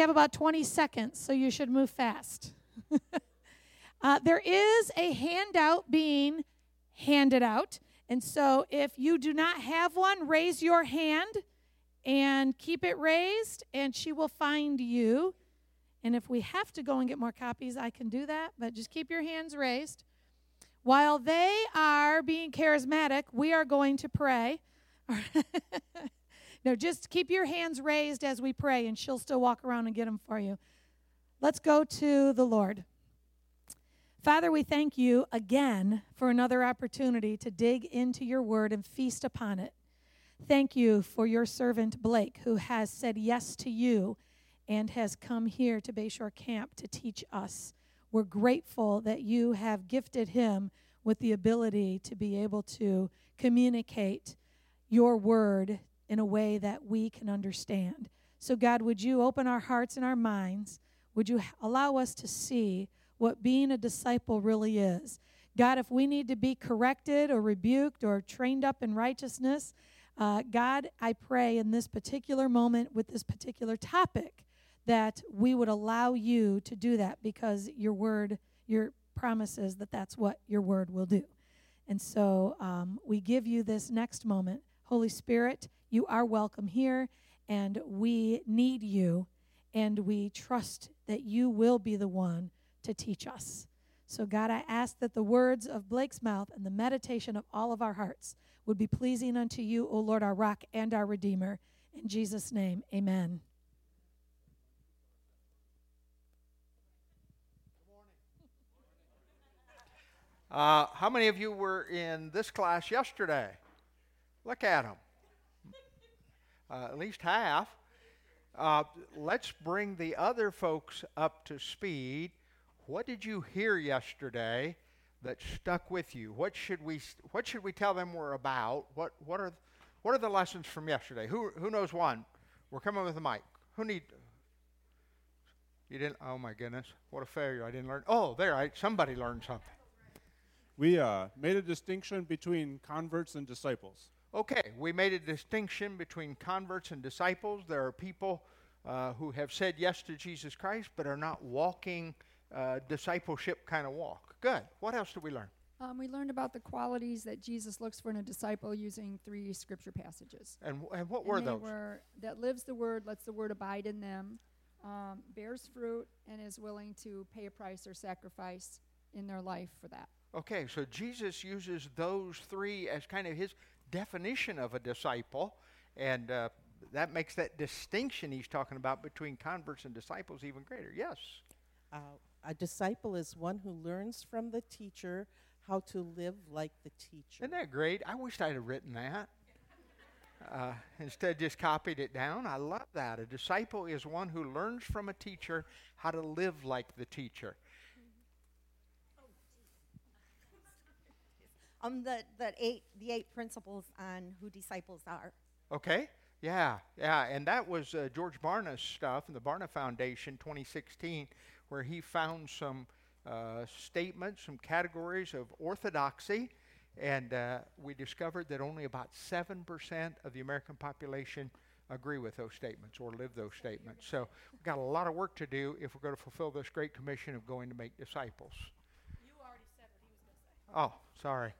have about 20 seconds, so you should move fast. uh, there is a handout being handed out. And so if you do not have one, raise your hand and keep it raised, and she will find you. And if we have to go and get more copies, I can do that, but just keep your hands raised. While they are being charismatic, we are going to pray. no, just keep your hands raised as we pray, and she'll still walk around and get them for you. Let's go to the Lord. Father, we thank you again for another opportunity to dig into your word and feast upon it. Thank you for your servant Blake, who has said yes to you and has come here to Bayshore Camp to teach us. We're grateful that you have gifted him with the ability to be able to communicate your word in a way that we can understand. So, God, would you open our hearts and our minds? Would you allow us to see what being a disciple really is? God, if we need to be corrected or rebuked or trained up in righteousness, uh, God, I pray in this particular moment with this particular topic that we would allow you to do that because your word, your promises that that's what your word will do. And so um, we give you this next moment. Holy Spirit, you are welcome here, and we need you, and we trust that you will be the one to teach us. So, God, I ask that the words of Blake's mouth and the meditation of all of our hearts would be pleasing unto you, O Lord, our rock and our redeemer. In Jesus' name, amen. Uh, how many of you were in this class yesterday? Look at them. Uh, at least half. Uh, let's bring the other folks up to speed. What did you hear yesterday that stuck with you? What should we What should we tell them we're about? What What are What are the lessons from yesterday? Who Who knows one? We're coming with a mic. Who need? You didn't. Oh my goodness! What a failure! I didn't learn. Oh, there. I, somebody learned something. We uh, made a distinction between converts and disciples. Okay, we made a distinction between converts and disciples. There are people uh, who have said yes to Jesus Christ but are not walking uh, discipleship kind of walk. Good. What else did we learn? Um, we learned about the qualities that Jesus looks for in a disciple using three scripture passages. And, and what were and those? Were, that lives the word, lets the word abide in them, um, bears fruit, and is willing to pay a price or sacrifice in their life for that. Okay, so Jesus uses those three as kind of his definition of a disciple, and uh, that makes that distinction he's talking about between converts and disciples even greater. Yes? Uh, a disciple is one who learns from the teacher how to live like the teacher. Isn't that great? I wish I'd have written that. Uh, instead, just copied it down. I love that. A disciple is one who learns from a teacher how to live like the teacher. Um, the, the eight the eight principles on who disciples are. Okay. Yeah, yeah, and that was uh, George Barna's stuff in the Barna Foundation 2016, where he found some uh, statements, some categories of orthodoxy, and uh, we discovered that only about 7% of the American population agree with those statements or live those statements. So we've got a lot of work to do if we're going to fulfill this great commission of going to make disciples. You already said what he was going to say. Oh, sorry.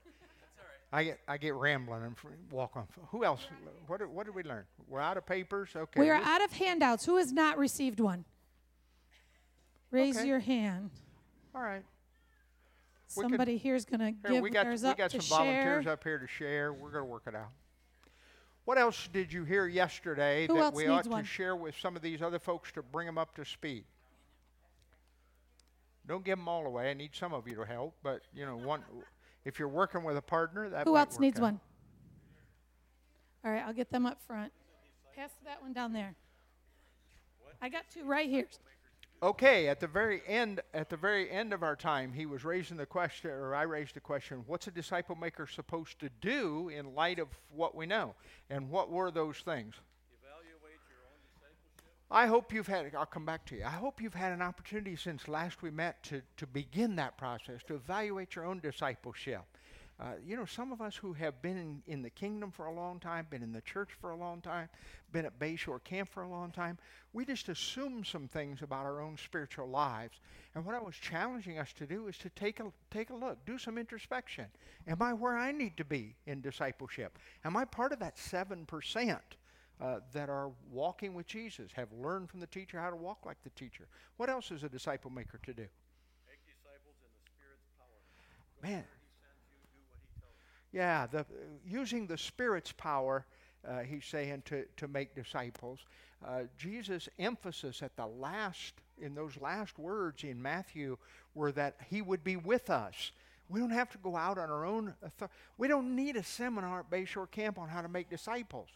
I get I get rambling and walk on. Who else? What did, what did we learn? We're out of papers. Okay. We are out of handouts. Who has not received one? Raise Okay. your hand. All right. Could- Somebody here is going to give we got theirs we got to some volunteers up here to share. We're going to work it out. What else did you hear yesterday Who that we ought one? to share with some of these other folks to bring them up to speed? Don't give them all away. I need some of you to help, but you know, one if you're working with a partner, that Who else needs out. one? All right, I'll get them up front. Pass that one down there. I got two right here. Okay, at the very end, at the very end of our time, he was raising the question, or I raised the question: What's a disciple maker supposed to do in light of what we know? And what were those things? I hope you've had. I'll come back to you. I hope you've had an opportunity since last we met to to begin that process to evaluate your own discipleship. Uh, you know, some of us who have been in, in the kingdom for a long time, been in the church for a long time, been at Bayshore Camp for a long time, we just assume some things about our own spiritual lives. And what I was challenging us to do is to take a, take a look, do some introspection. Am I where I need to be in discipleship? Am I part of that 7%? Uh, that are walking with Jesus, have learned from the teacher how to walk like the teacher. What else is a disciple maker to do? Make disciples in the Spirit's power. Go Man. where He sends you, do what He tells you. Yeah, the, using the Spirit's power, uh, he's saying, to, to make disciples. Uh, Jesus' emphasis at the last, in those last words in Matthew, were that he would be with us. We don't have to go out on our own. author- We don't need a seminar at Bayshore Camp on how to make disciples.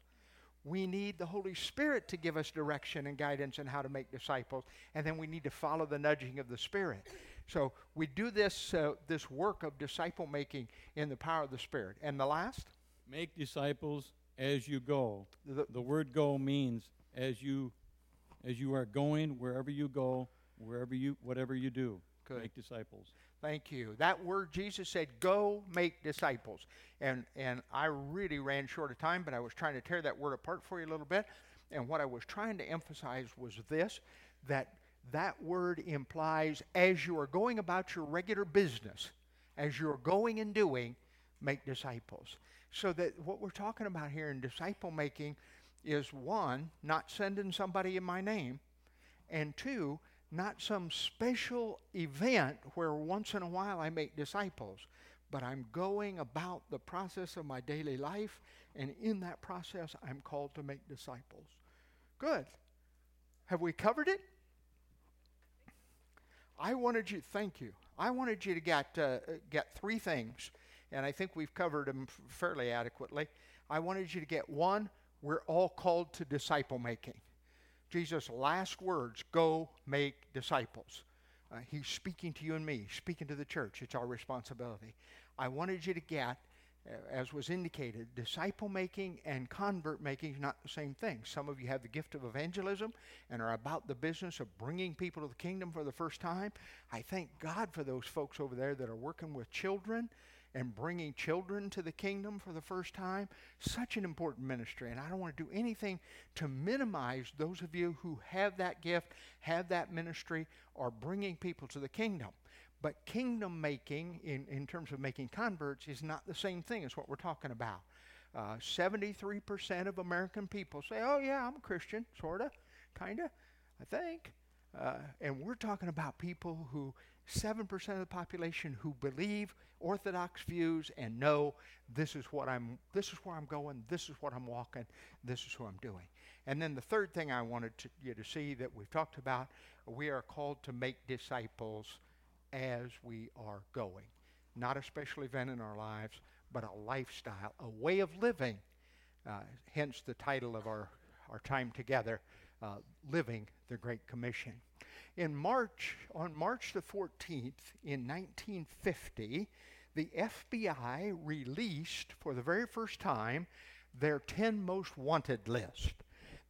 We need the Holy Spirit to give us direction and guidance on how to make disciples, and then we need to follow the nudging of the Spirit. So we do this uh, this work of disciple making in the power of the Spirit. And the last, Make disciples as you go. the, The word go means as you as you are going wherever you go, wherever you whatever you do. Good. Make disciples. Thank you. That word Jesus said, "Go make disciples," and and I really ran short of time, but I was trying to tear that word apart for you a little bit. And what I was trying to emphasize was this: that that word implies as you are going about your regular business, as you're going and doing, make disciples. So that what we're talking about here in disciple making is one, not sending somebody in my name, and two, not some special event where once in a while I make disciples, but I'm going about the process of my daily life, and in that process, I'm called to make disciples. Good. Have we covered it? I wanted you, thank you. I wanted you to get, uh, get three things, and I think we've covered them fairly adequately. I wanted you to get one, we're all called to disciple making. Jesus' last words go make disciples. Uh, he's speaking to you and me, speaking to the church. It's our responsibility. I wanted you to get, uh, as was indicated, disciple making and convert making is not the same thing. Some of you have the gift of evangelism and are about the business of bringing people to the kingdom for the first time. I thank God for those folks over there that are working with children and bringing children to the kingdom for the first time. Such an important ministry. And I don't want to do anything to minimize those of you who have that gift, have that ministry, or bringing people to the kingdom. But kingdom making, in, in terms of making converts, is not the same thing as what we're talking about. Uh, 73% of American people say, oh, yeah, I'm a Christian, sort of, kind of, I think. Uh, and we're talking about people who, 7% of the population who believe orthodox views and know this is what I'm this is where I'm going, this is what I'm walking, this is who I'm doing. And then the third thing I wanted to, you to see that we've talked about, we are called to make disciples as we are going. Not a special event in our lives, but a lifestyle, a way of living. Uh, hence the title of our, our time together, uh, Living the Great Commission. In March, on March the 14th in 1950, the FBI released for the very first time their 10 most wanted list.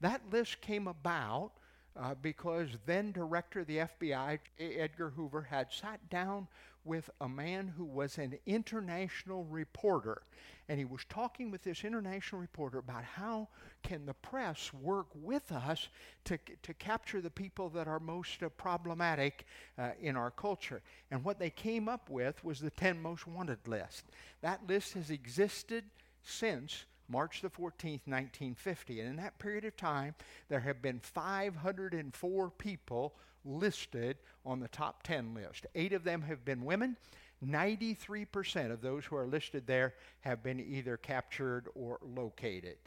That list came about uh, because then director of the FBI, Edgar Hoover, had sat down with a man who was an international reporter. And he was talking with this international reporter about how can the press work with us to, to capture the people that are most uh, problematic uh, in our culture. And what they came up with was the 10 most wanted list. That list has existed since March the 14th, 1950. And in that period of time, there have been 504 people listed on the top 10 list. Eight of them have been women. 93% of those who are listed there have been either captured or located.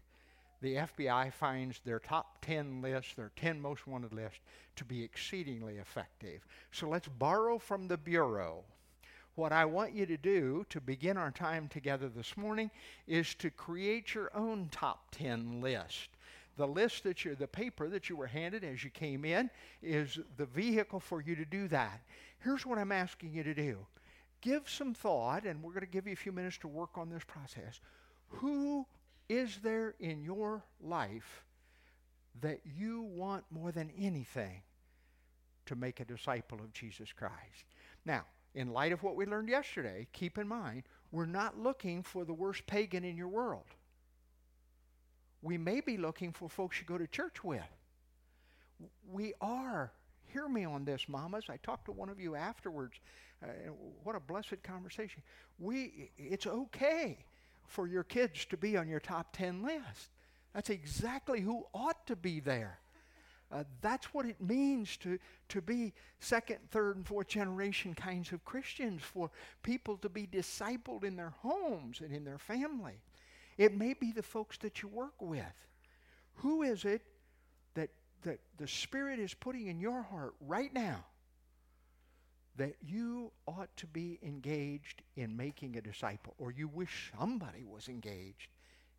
The FBI finds their top 10 list, their 10 most wanted list, to be exceedingly effective. So let's borrow from the Bureau. What I want you to do to begin our time together this morning is to create your own top 10 list. The list that you the paper that you were handed as you came in is the vehicle for you to do that. Here's what I'm asking you to do. Give some thought and we're going to give you a few minutes to work on this process. Who is there in your life that you want more than anything to make a disciple of Jesus Christ? Now, in light of what we learned yesterday, keep in mind, we're not looking for the worst pagan in your world. We may be looking for folks you go to church with. We are. Hear me on this, mamas. I talked to one of you afterwards. Uh, what a blessed conversation. We, it's okay for your kids to be on your top 10 list. That's exactly who ought to be there. Uh, that's what it means to, to be second, third, and fourth generation kinds of Christians, for people to be discipled in their homes and in their family. It may be the folks that you work with. Who is it that, that the Spirit is putting in your heart right now that you ought to be engaged in making a disciple, or you wish somebody was engaged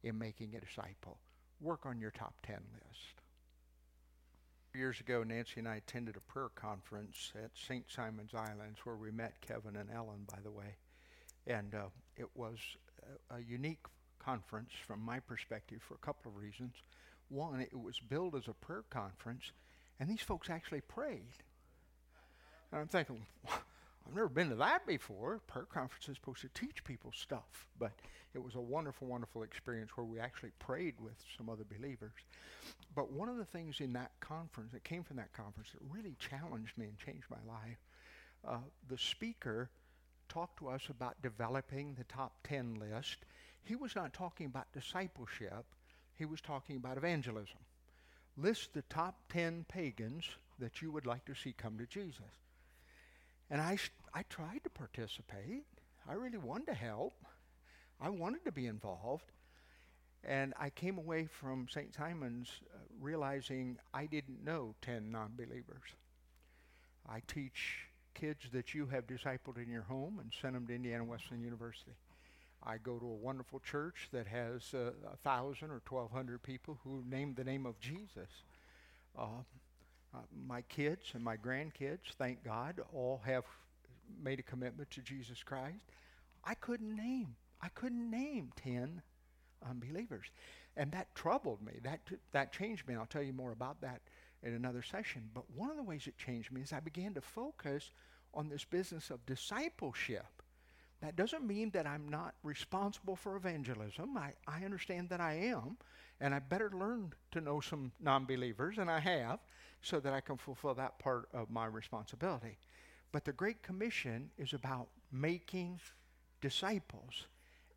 in making a disciple? Work on your top 10 list. Years ago, Nancy and I attended a prayer conference at St. Simon's Islands where we met Kevin and Ellen, by the way. And uh, it was a, a unique conference from my perspective for a couple of reasons. One, it was billed as a prayer conference, and these folks actually prayed. And I'm thinking, I've never been to that before. Prayer conference is supposed to teach people stuff, but it was a wonderful, wonderful experience where we actually prayed with some other believers. But one of the things in that conference that came from that conference that really challenged me and changed my life, uh, the speaker talked to us about developing the top 10 list. He was not talking about discipleship, he was talking about evangelism. List the top 10 pagans that you would like to see come to Jesus. And I, I tried to participate. I really wanted to help. I wanted to be involved. And I came away from St. Simon's uh, realizing I didn't know 10 non believers. I teach kids that you have discipled in your home and send them to Indiana Wesleyan University. I go to a wonderful church that has uh, a thousand or twelve hundred people who name the name of Jesus. Uh, uh, my kids and my grandkids, thank God, all have made a commitment to Jesus Christ. I couldn't name, I couldn't name 10 unbelievers. And that troubled me. That, that changed me. And I'll tell you more about that in another session. But one of the ways it changed me is I began to focus on this business of discipleship. That doesn't mean that I'm not responsible for evangelism. I, I understand that I am, and I better learn to know some non believers, and I have so that I can fulfill that part of my responsibility. But the Great Commission is about making disciples.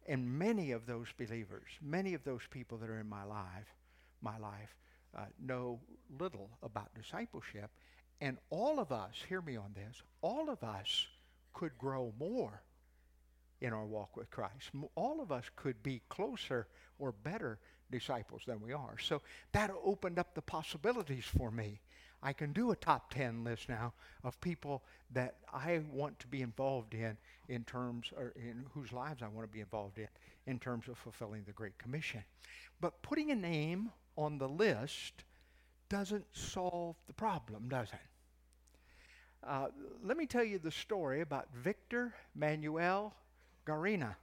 And many of those believers, many of those people that are in my life, my life, uh, know little about discipleship. And all of us, hear me on this, all of us could grow more in our walk with Christ. All of us could be closer or better disciples than we are. So that opened up the possibilities for me I can do a top 10 list now of people that I want to be involved in in terms or in whose lives I want to be involved in in terms of fulfilling the great commission. But putting a name on the list doesn't solve the problem, does it? Uh, let me tell you the story about Victor Manuel Gerena.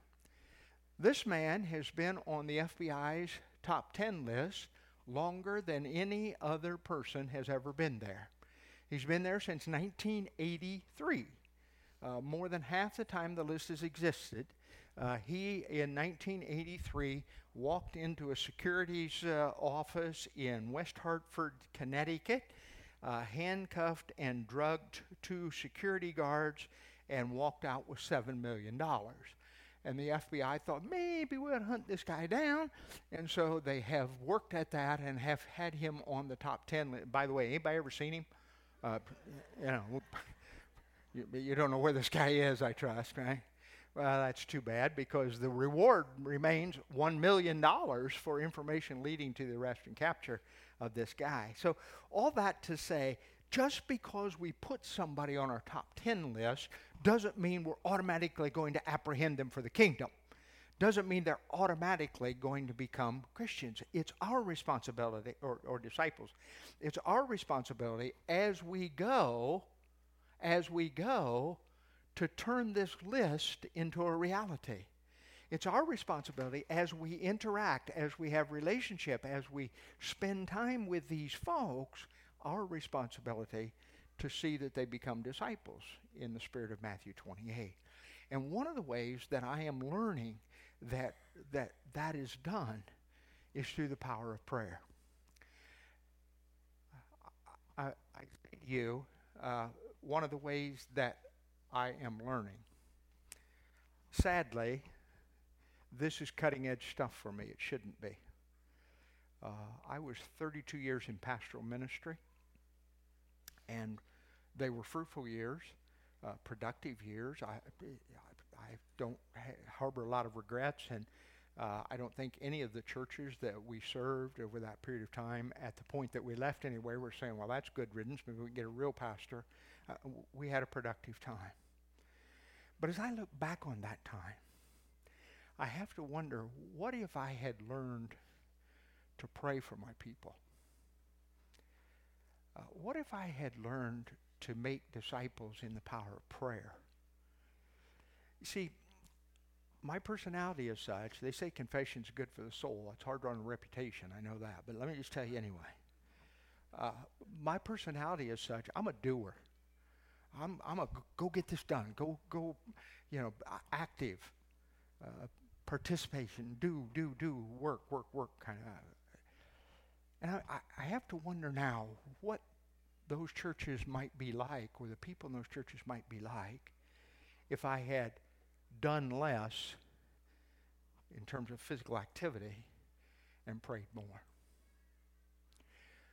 This man has been on the FBI's top 10 list longer than any other person has ever been there. He's been there since 1983, uh, more than half the time the list has existed. Uh, he, in 1983, walked into a securities uh, office in West Hartford, Connecticut, uh, handcuffed and drugged two security guards, and walked out with $7 million. And the FBI thought maybe we'll hunt this guy down. And so they have worked at that and have had him on the top 10. By the way, anybody ever seen him? Uh, you know, you, you don't know where this guy is, I trust, right? Well, that's too bad because the reward remains $1 million for information leading to the arrest and capture of this guy. So, all that to say, just because we put somebody on our top 10 list doesn't mean we're automatically going to apprehend them for the kingdom. Doesn't mean they're automatically going to become Christians. It's our responsibility, or, or disciples, it's our responsibility as we go, as we go, to turn this list into a reality. It's our responsibility as we interact, as we have relationship, as we spend time with these folks, our responsibility to see that they become disciples in the spirit of Matthew 28. And one of the ways that I am learning that that, that is done is through the power of prayer. I, I, you, uh, one of the ways that I am learning. Sadly, this is cutting edge stuff for me. It shouldn't be. Uh, I was 32 years in pastoral ministry, and they were fruitful years, uh, productive years. I, I don't harbor a lot of regrets, and uh, I don't think any of the churches that we served over that period of time, at the point that we left anyway, were saying, well, that's good riddance. Maybe we can get a real pastor. Uh, we had a productive time. But as I look back on that time, I have to wonder what if I had learned to pray for my people? Uh, what if I had learned to make disciples in the power of prayer? You see, my personality is such, they say confession's good for the soul. It's hard on a reputation, I know that. But let me just tell you anyway. Uh, my personality is such, I'm a doer. I'm, I'm a go get this done. Go, go, you know, active, uh, participation, do, do, do, work, work, work kind of. And I, I have to wonder now what those churches might be like, or the people in those churches might be like, if I had done less in terms of physical activity and prayed more.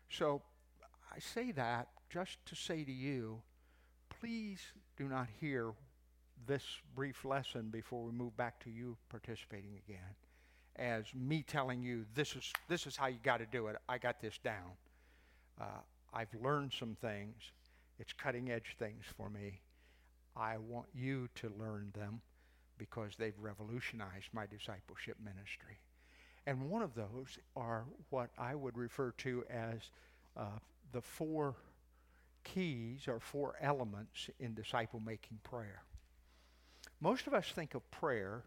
So I say that just to say to you, please do not hear this brief lesson before we move back to you participating again as me telling you this is this is how you got to do it. I got this down. Uh, I've learned some things. It's cutting edge things for me. I want you to learn them because they've revolutionized my discipleship ministry. And one of those are what I would refer to as uh, the four keys or four elements in disciple making prayer. Most of us think of prayer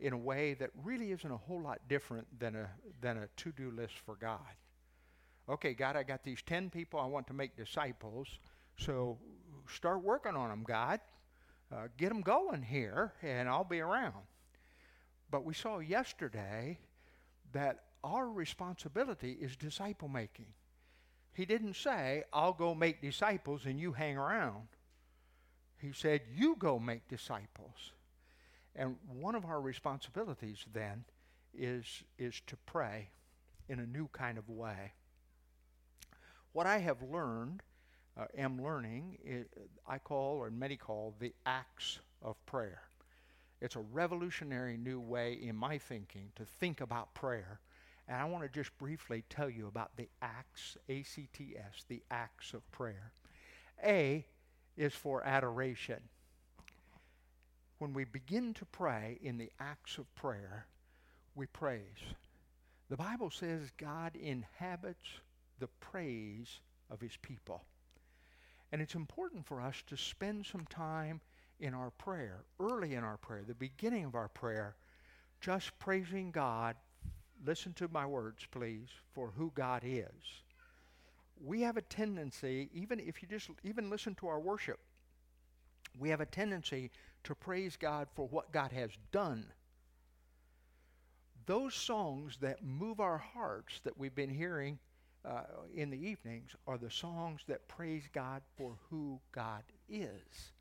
in a way that really isn't a whole lot different than a, than a to do list for God. Okay, God, I got these 10 people I want to make disciples, so start working on them, God uh, get them going here, and I'll be around. But we saw yesterday that our responsibility is disciple making. He didn't say, I'll go make disciples and you hang around. He said, You go make disciples. And one of our responsibilities then is, is to pray in a new kind of way. What I have learned uh, am learning, I call, or many call, the acts of prayer. It's a revolutionary new way in my thinking to think about prayer. And I want to just briefly tell you about the acts, A C T S, the acts of prayer. A is for adoration. When we begin to pray in the acts of prayer, we praise. The Bible says God inhabits the praise of his people. And it's important for us to spend some time in our prayer, early in our prayer, the beginning of our prayer, just praising God. Listen to my words, please, for who God is. We have a tendency, even if you just even listen to our worship, we have a tendency to praise God for what God has done. Those songs that move our hearts that we've been hearing uh, in the evenings are the songs that praise God for who God is.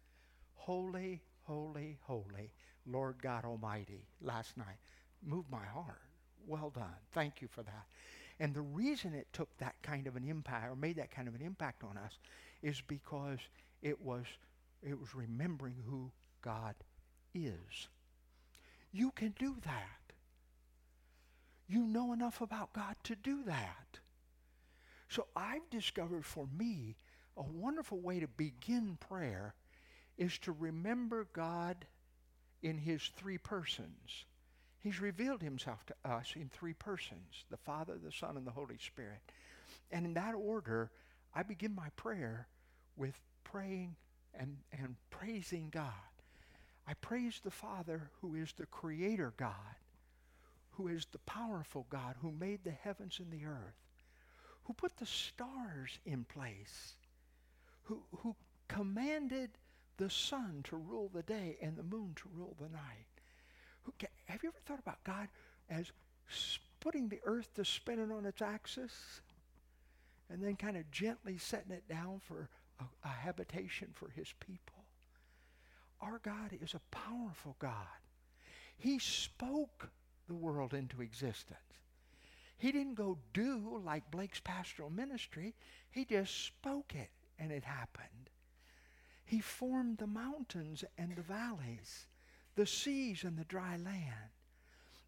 Holy, holy, holy, Lord God Almighty, last night. Moved my heart. Well done. Thank you for that. And the reason it took that kind of an impact or made that kind of an impact on us is because it was it was remembering who God is. You can do that. You know enough about God to do that. So I've discovered for me a wonderful way to begin prayer is to remember God in his three persons. He's revealed himself to us in three persons the Father, the Son, and the Holy Spirit. And in that order, I begin my prayer with praying and, and praising God. I praise the Father who is the Creator God, who is the powerful God, who made the heavens and the earth who put the stars in place, who, who commanded the sun to rule the day and the moon to rule the night. Who Have you ever thought about God as putting the earth to spinning on its axis and then kind of gently setting it down for a, a habitation for his people? Our God is a powerful God. He spoke the world into existence. He didn't go do like Blake's pastoral ministry. He just spoke it and it happened. He formed the mountains and the valleys, the seas and the dry land.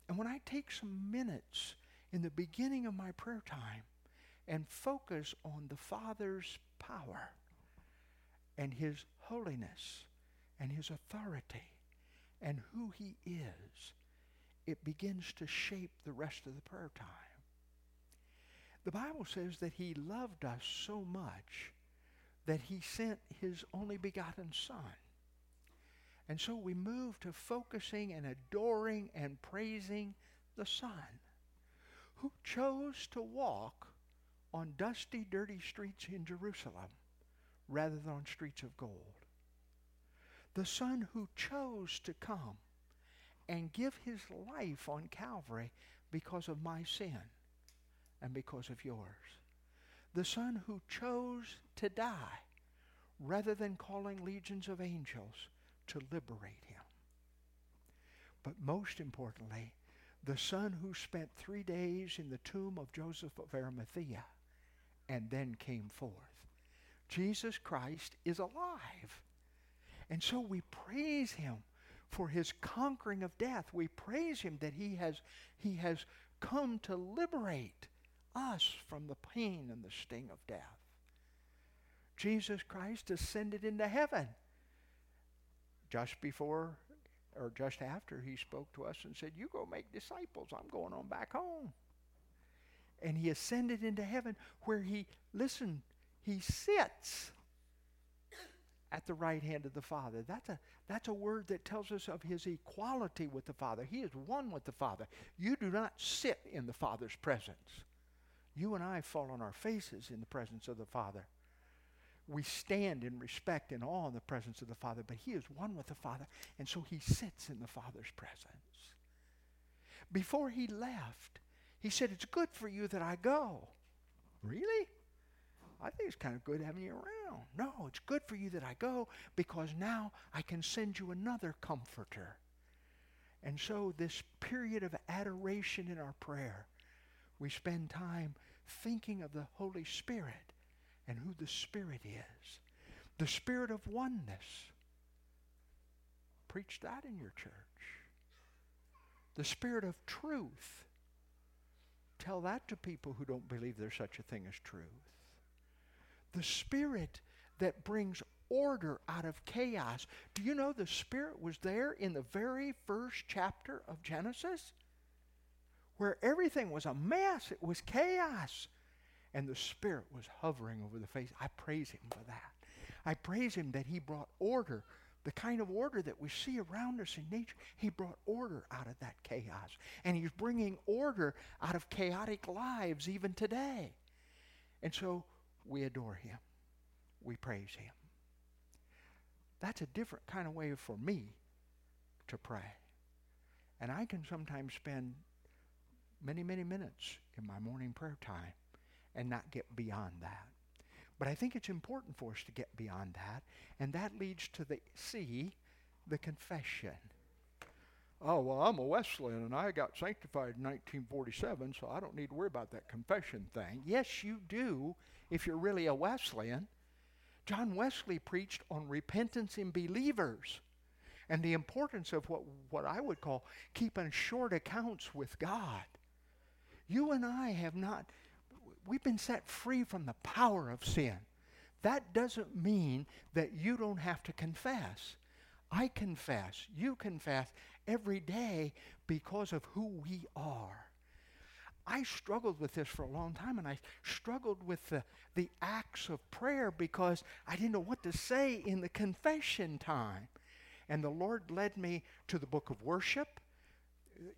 And when I take some minutes in the beginning of my prayer time and focus on the Father's power and His holiness and His authority and who He is, it begins to shape the rest of the prayer time. The Bible says that He loved us so much that He sent His only begotten Son. And so we move to focusing and adoring and praising the Son, who chose to walk on dusty, dirty streets in Jerusalem rather than on streets of gold. The Son who chose to come and give his life on Calvary because of my sin and because of yours. The Son who chose to die rather than calling legions of angels to liberate him. But most importantly, the Son who spent three days in the tomb of Joseph of Arimathea and then came forth. Jesus Christ is alive. And so we praise him for his conquering of death. We praise him that he has, he has come to liberate us from the pain and the sting of death. Jesus Christ ascended into heaven. Just before or just after he spoke to us and said, You go make disciples. I'm going on back home. And he ascended into heaven where he, listen, he sits at the right hand of the Father. That's a, that's a word that tells us of his equality with the Father. He is one with the Father. You do not sit in the Father's presence. You and I fall on our faces in the presence of the Father. We stand in respect and awe in the presence of the Father, but he is one with the Father, and so he sits in the Father's presence. Before he left, he said, It's good for you that I go. Really? I think it's kind of good having you around. No, it's good for you that I go because now I can send you another comforter. And so, this period of adoration in our prayer, we spend time thinking of the Holy Spirit and who the Spirit is. The Spirit of oneness. Preach that in your church. The Spirit of truth. Tell that to people who don't believe there's such a thing as truth. The Spirit that brings order out of chaos. Do you know the Spirit was there in the very first chapter of Genesis? Where everything was a mess, it was chaos. And the Spirit was hovering over the face. I praise Him for that. I praise Him that He brought order, the kind of order that we see around us in nature. He brought order out of that chaos. And He's bringing order out of chaotic lives even today. And so we adore Him, we praise Him. That's a different kind of way for me to pray. And I can sometimes spend many, many minutes in my morning prayer time and not get beyond that. But I think it's important for us to get beyond that, and that leads to the C, the confession. Oh, well, I'm a Wesleyan and I got sanctified in 1947, so I don't need to worry about that confession thing. Yes, you do if you're really a Wesleyan. John Wesley preached on repentance in believers and the importance of what, what I would call keeping short accounts with God. You and I have not, we've been set free from the power of sin. That doesn't mean that you don't have to confess. I confess, you confess every day because of who we are. I struggled with this for a long time, and I struggled with the, the acts of prayer because I didn't know what to say in the confession time. And the Lord led me to the book of worship.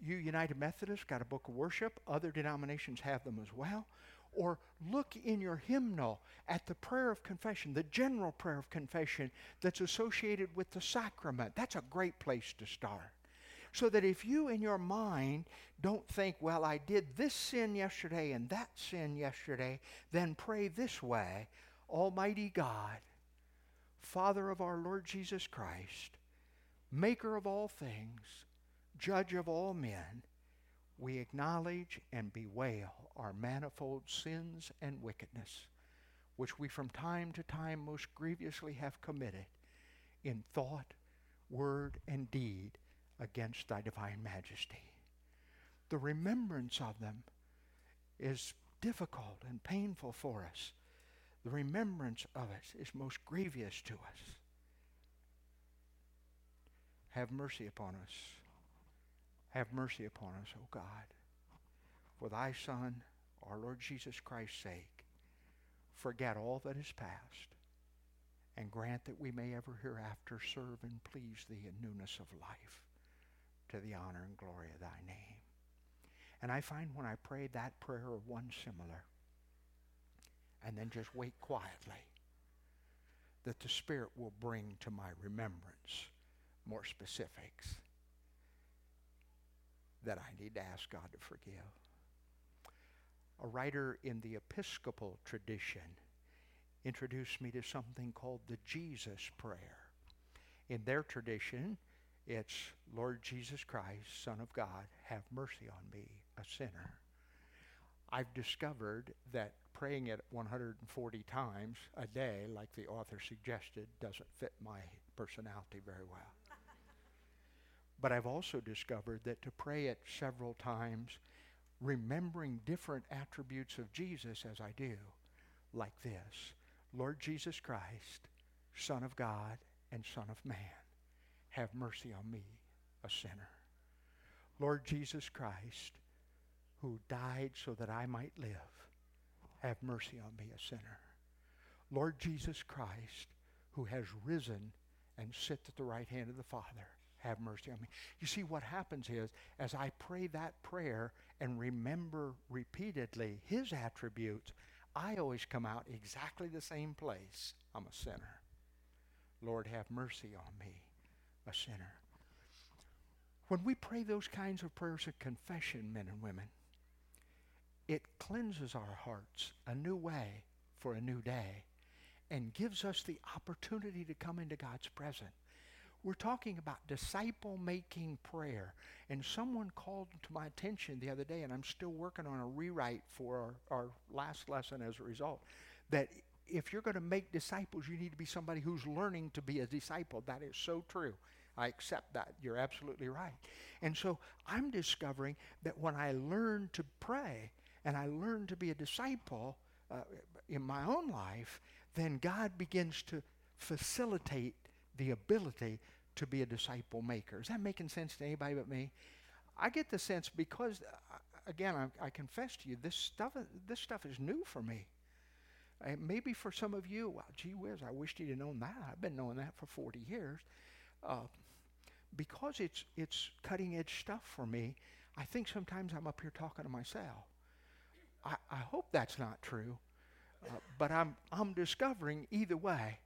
You United Methodists got a book of worship. Other denominations have them as well. Or look in your hymnal at the prayer of confession, the general prayer of confession that's associated with the sacrament. That's a great place to start. So that if you in your mind don't think, well, I did this sin yesterday and that sin yesterday, then pray this way Almighty God, Father of our Lord Jesus Christ, Maker of all things, Judge of all men, we acknowledge and bewail our manifold sins and wickedness, which we from time to time most grievously have committed in thought, word, and deed against thy divine majesty. The remembrance of them is difficult and painful for us. The remembrance of it is most grievous to us. Have mercy upon us. Have mercy upon us, O God. For thy Son, our Lord Jesus Christ's sake, forget all that is past and grant that we may ever hereafter serve and please thee in newness of life to the honor and glory of thy name. And I find when I pray that prayer or one similar, and then just wait quietly, that the Spirit will bring to my remembrance more specifics that I need to ask God to forgive. A writer in the Episcopal tradition introduced me to something called the Jesus Prayer. In their tradition, it's Lord Jesus Christ, Son of God, have mercy on me, a sinner. I've discovered that praying it 140 times a day, like the author suggested, doesn't fit my personality very well. But I've also discovered that to pray it several times, remembering different attributes of Jesus as I do, like this Lord Jesus Christ, Son of God and Son of Man have mercy on me, a sinner. Lord Jesus Christ, who died so that I might live, have mercy on me, a sinner. Lord Jesus Christ, who has risen and sits at the right hand of the Father, have mercy on me. You see, what happens is, as I pray that prayer and remember repeatedly his attributes, I always come out exactly the same place. I'm a sinner. Lord, have mercy on me, a sinner. When we pray those kinds of prayers of confession, men and women, it cleanses our hearts a new way for a new day and gives us the opportunity to come into God's presence. We're talking about disciple making prayer. And someone called to my attention the other day, and I'm still working on a rewrite for our, our last lesson as a result, that if you're going to make disciples, you need to be somebody who's learning to be a disciple. That is so true. I accept that. You're absolutely right. And so I'm discovering that when I learn to pray and I learn to be a disciple uh, in my own life, then God begins to facilitate the ability to be a disciple maker. Is that making sense to anybody but me? I get the sense because, uh, again, I, I, confess to you, this stuff, this stuff is new for me. And maybe for some of you, well, gee whiz, I wished you'd have known that. I've been knowing that for 40 years. Uh, because it's, it's cutting edge stuff for me, I think sometimes I'm up here talking to myself. I, I hope that's not true, uh, but I'm, I'm discovering either way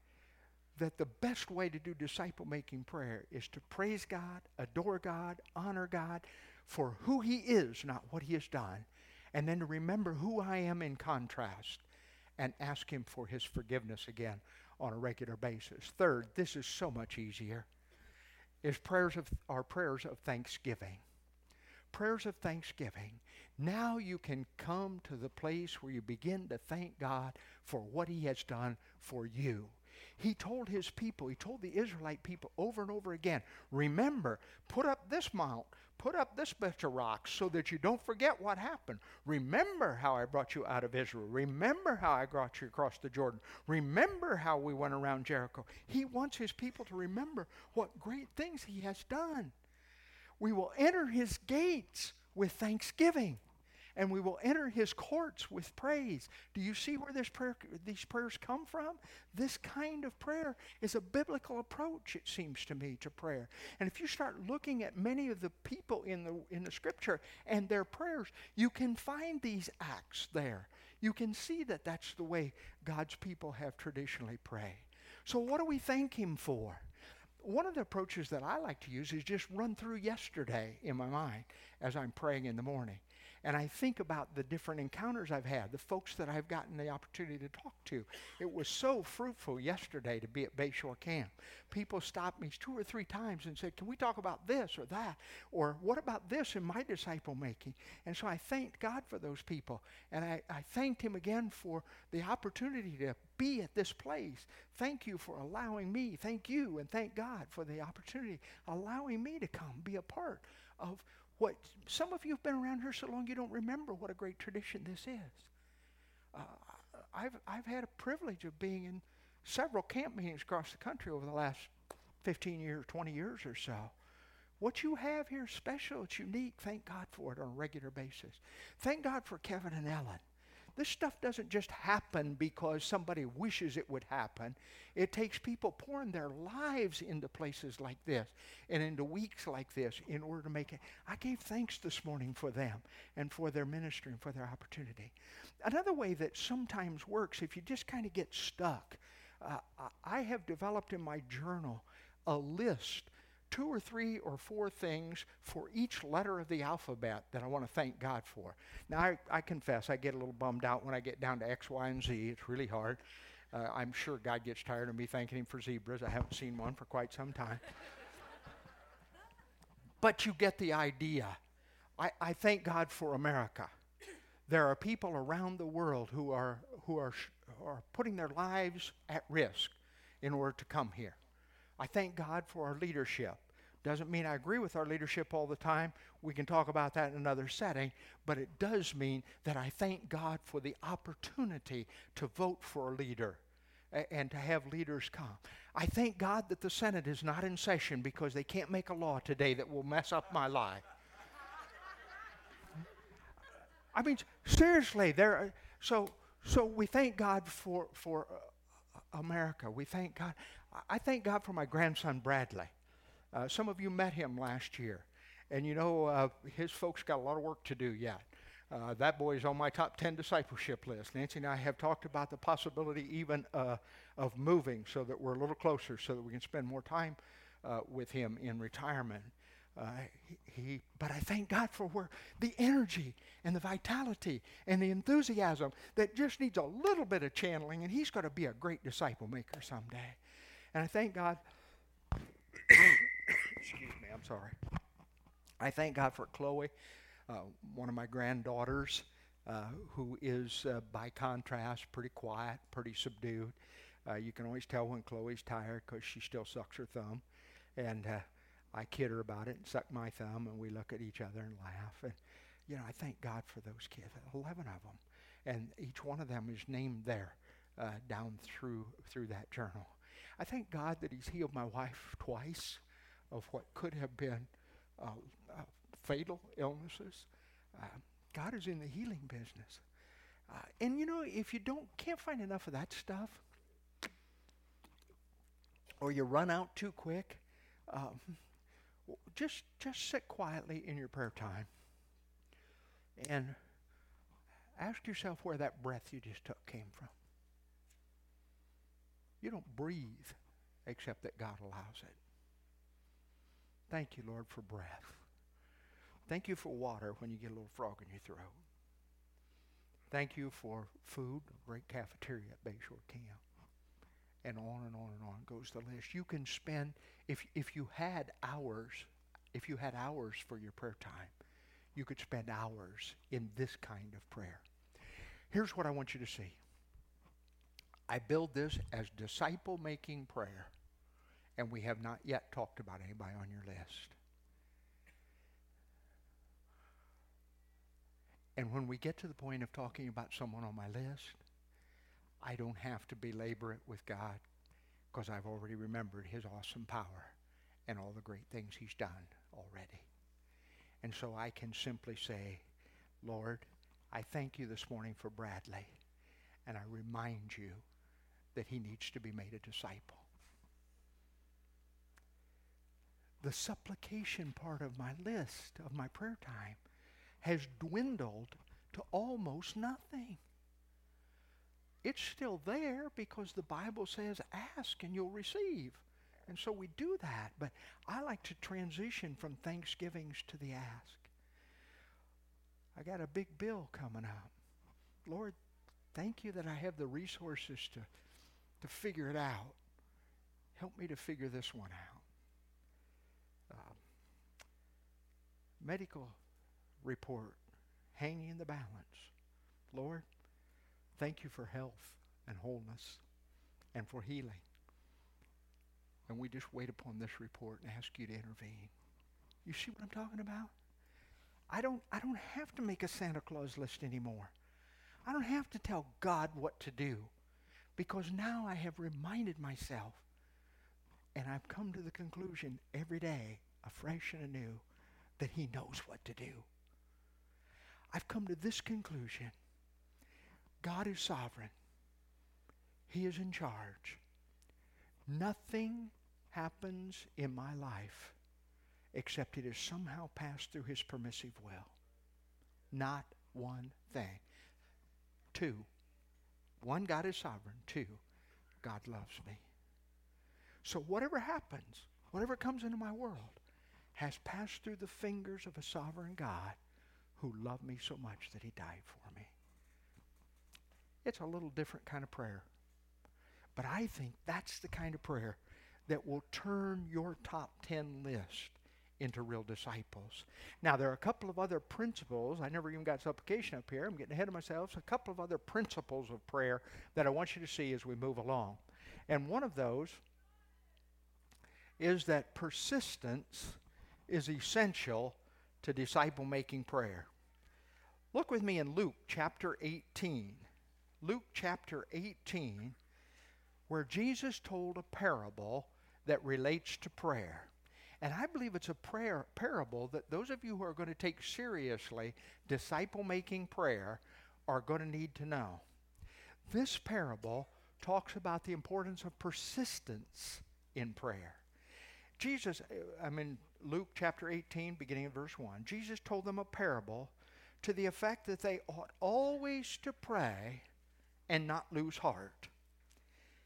that the best way to do disciple making prayer is to praise God, adore God, honor God for who He is, not what He has done, and then to remember who I am in contrast and ask Him for His forgiveness again on a regular basis. Third, this is so much easier, is prayers of our prayers of thanksgiving. Prayers of thanksgiving. Now you can come to the place where you begin to thank God for what He has done for you. He told his people, he told the Israelite people over and over again remember, put up this mount, put up this bunch of rocks so that you don't forget what happened. Remember how I brought you out of Israel. Remember how I brought you across the Jordan. Remember how we went around Jericho. He wants his people to remember what great things he has done. We will enter his gates with thanksgiving and we will enter his courts with praise. Do you see where this prayer, these prayers come from? This kind of prayer is a biblical approach, it seems to me, to prayer. And if you start looking at many of the people in the, in the scripture and their prayers, you can find these acts there. you can see that that's the way God's people have traditionally prayed. So, what do we thank Him for? One of the approaches that I like to use is just run through yesterday in my mind as I'm praying in the morning. And I think about the different encounters I've had, the folks that I've gotten the opportunity to talk to. It was so fruitful yesterday to be at Bayshore Camp. People stopped me two or three times and said, Can we talk about this or that? Or what about this in my disciple making? And so I thanked God for those people. And I, I thanked Him again for the opportunity to be at this place. Thank you for allowing me. Thank you and thank God for the opportunity, allowing me to come be a part of what some of you have been around here so long you don't remember what a great tradition this is. Uh, I've I've had a privilege of being in several camp meetings across the country over the last 15 years, 20 years or so. What you have here is special, it's unique. Thank God for it on a regular basis. Thank God for Kevin and Ellen. This stuff doesn't just happen because somebody wishes it would happen. It takes people pouring their lives into places like this and into weeks like this in order to make it. I gave thanks this morning for them and for their ministry and for their opportunity. Another way that sometimes works, if you just kind of get stuck, uh, I have developed in my journal a list two or three or four things for each letter of the alphabet that I want to thank God for. Now, I, I, confess, I get a little bummed out when I get down to X, Y, and Z. It's really hard. Uh, I'm sure God gets tired of me thanking Him for zebras. I haven't seen one for quite some time. but you get the idea. I, I thank God for America. There are people around the world who are, who are, who are putting their lives at risk in order to come here. I thank God for our leadership. Doesn't mean I agree with our leadership all the time. We can talk about that in another setting. But it does mean that I thank God for the opportunity to vote for a leader and to have leaders come. I thank God that the Senate is not in session because they can't make a law today that will mess up my life. I mean, seriously, there. So, so we thank God for for uh, America. We thank God. I thank God for my grandson Bradley. Uh, some of you met him last year, and you know uh, his folks got a lot of work to do yet. Uh, that boy is on my top 10 discipleship list. Nancy and I have talked about the possibility even uh, of moving so that we're a little closer so that we can spend more time uh, with him in retirement. Uh, he, he, but I thank God for where the energy and the vitality and the enthusiasm that just needs a little bit of channeling, and he's going to be a great disciple maker someday. And I thank God. excuse me, I'm sorry. I thank God for Chloe, uh, one of my granddaughters, uh, who is, uh, by contrast, pretty quiet, pretty subdued. Uh, you can always tell when Chloe's tired because she still sucks her thumb. And uh, I kid her about it and suck my thumb, and we look at each other and laugh. And, you know, I thank God for those kids, 11 of them. And each one of them is named there uh, down through, through that journal. I thank God that He's healed my wife twice of what could have been uh, uh, fatal illnesses. Uh, God is in the healing business. Uh, and you know, if you don't can't find enough of that stuff, or you run out too quick, um, just just sit quietly in your prayer time and ask yourself where that breath you just took came from. You don't breathe except that God allows it. Thank you, Lord, for breath. Thank you for water when you get a little frog in your throat. Thank you for food, great cafeteria at Bayshore Camp. And on and on and on goes the list. You can spend, if, if you had hours, if you had hours for your prayer time, you could spend hours in this kind of prayer. Here's what I want you to see. I build this as disciple making prayer, and we have not yet talked about anybody on your list. And when we get to the point of talking about someone on my list, I don't have to belabor it with God because I've already remembered his awesome power and all the great things he's done already. And so I can simply say, Lord, I thank you this morning for Bradley, and I remind you that he needs to be made a disciple. The supplication part of my list, of my prayer time, has dwindled to almost nothing. it's still there because the Bible says, ask and you'll receive. And so we do that. But I like to transition from thanksgivings to the ask. I got a big bill coming up. Lord, thank you that I have the resources to, to figure it out. Help me to figure this one out. Uh, medical report hanging in the balance. Lord, thank you for health and wholeness and for healing. And we just wait upon this report and ask you to intervene. You see what I'm talking about? I don't, I don't have to make a Santa Claus list anymore. I don't have to tell God what to do because now I have reminded myself and I've come to the conclusion every day, afresh and anew, that He knows what to do. I've come to this conclusion God is sovereign, He is in charge. Nothing happens in my life except it has somehow passed through His permissive will. Not one thing. Two, one, God is sovereign. Two, God loves me. So whatever happens, whatever comes into my world, has passed through the fingers of a sovereign God who loved me so much that he died for me. It's a little different kind of prayer. But I think that's the kind of prayer that will turn your top 10 list into real disciples. Now, there are a couple of other principles. I never even got supplication up here. I'm getting ahead of myself. So a couple of other principles of prayer that I want you to see as we move along. And one of those is that persistence is essential to disciple making prayer. Look with me in Luke chapter 18. Luke chapter 18, where Jesus told a parable that relates to prayer. And I believe it's a prayer parable that those of you who are going to take seriously disciple making prayer are going to need to know. This parable talks about the importance of persistence in prayer. Jesus, uh, I mean, Luke chapter 18, beginning of verse 1, Jesus told them a parable to the effect that they ought always to pray and not lose heart.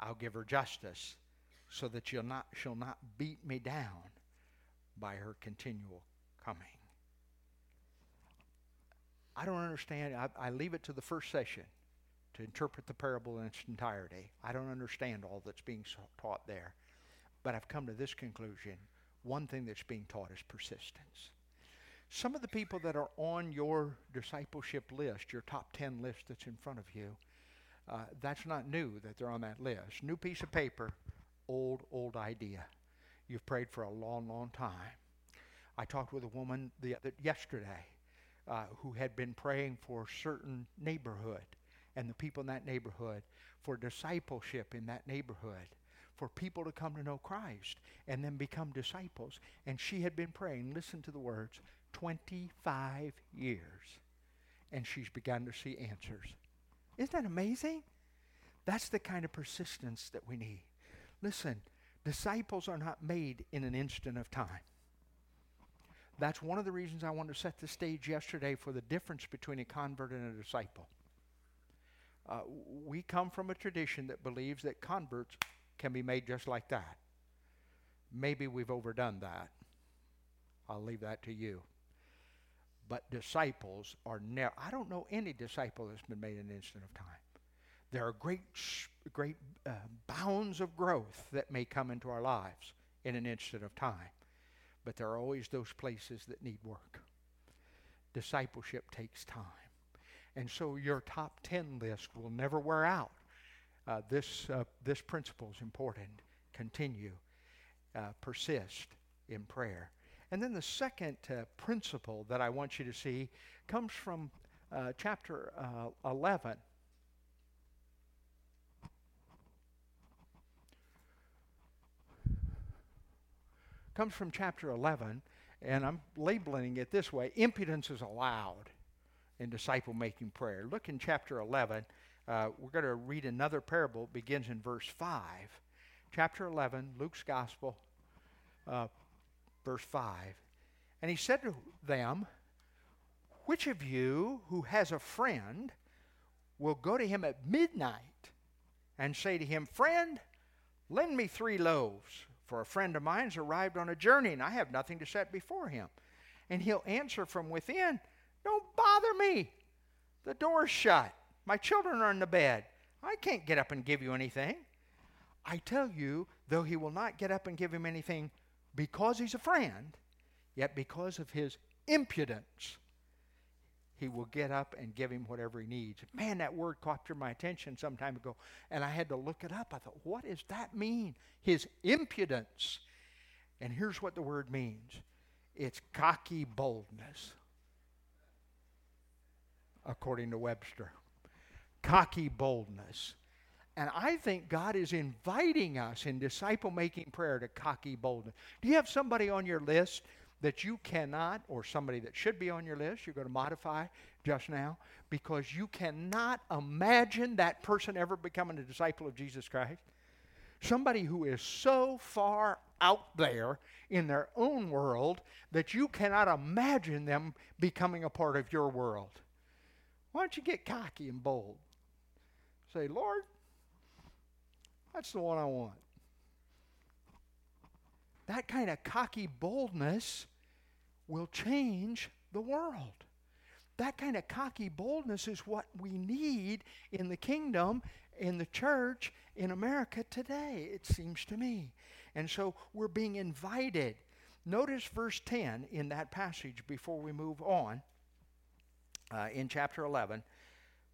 I'll give her justice so that she'll not, she'll not beat me down by her continual coming. I don't understand. I, I leave it to the first session to interpret the parable in its entirety. I don't understand all that's being taught there. But I've come to this conclusion. One thing that's being taught is persistence. Some of the people that are on your discipleship list, your top 10 list that's in front of you, uh, that's not new that they're on that list. New piece of paper, old, old idea. You've prayed for a long, long time. I talked with a woman the, the yesterday uh, who had been praying for a certain neighborhood and the people in that neighborhood, for discipleship in that neighborhood, for people to come to know Christ and then become disciples. And she had been praying, listen to the words, 25 years. And she's begun to see answers. Isn't that amazing? That's the kind of persistence that we need. Listen, disciples are not made in an instant of time. That's one of the reasons I wanted to set the stage yesterday for the difference between a convert and a disciple. Uh, we come from a tradition that believes that converts can be made just like that. Maybe we've overdone that. I'll leave that to you. But disciples are never, I don't know any disciple that's been made in an instant of time. There are great, great uh, bounds of growth that may come into our lives in an instant of time. But there are always those places that need work. Discipleship takes time. And so your top 10 list will never wear out. Uh, this, uh, this principle is important. Continue, uh, persist in prayer. And then the second uh, principle that I want you to see comes from uh, chapter uh, 11. Comes from chapter 11, and I'm labeling it this way impudence is allowed in disciple making prayer. Look in chapter 11. Uh, we're going to read another parable, begins in verse 5. Chapter 11, Luke's Gospel, uh, verse 5. And he said to them, Which of you who has a friend will go to him at midnight and say to him, Friend, lend me three loaves, for a friend of mine's arrived on a journey and I have nothing to set before him? And he'll answer from within, Don't bother me. The door's shut. My children are in the bed. I can't get up and give you anything. I tell you, though he will not get up and give him anything because he's a friend, yet because of his impudence, he will get up and give him whatever he needs. Man, that word captured my attention some time ago, and I had to look it up. I thought, what does that mean? His impudence. And here's what the word means it's cocky boldness, according to Webster. Cocky boldness. And I think God is inviting us in disciple making prayer to cocky boldness. Do you have somebody on your list that you cannot, or somebody that should be on your list, you're going to modify just now, because you cannot imagine that person ever becoming a disciple of Jesus Christ? Somebody who is so far out there in their own world that you cannot imagine them becoming a part of your world. Why don't you get cocky and bold? Say, Lord, that's the one I want. That kind of cocky boldness will change the world. That kind of cocky boldness is what we need in the kingdom, in the church, in America today, it seems to me. And so we're being invited. Notice verse 10 in that passage before we move on uh, in chapter 11.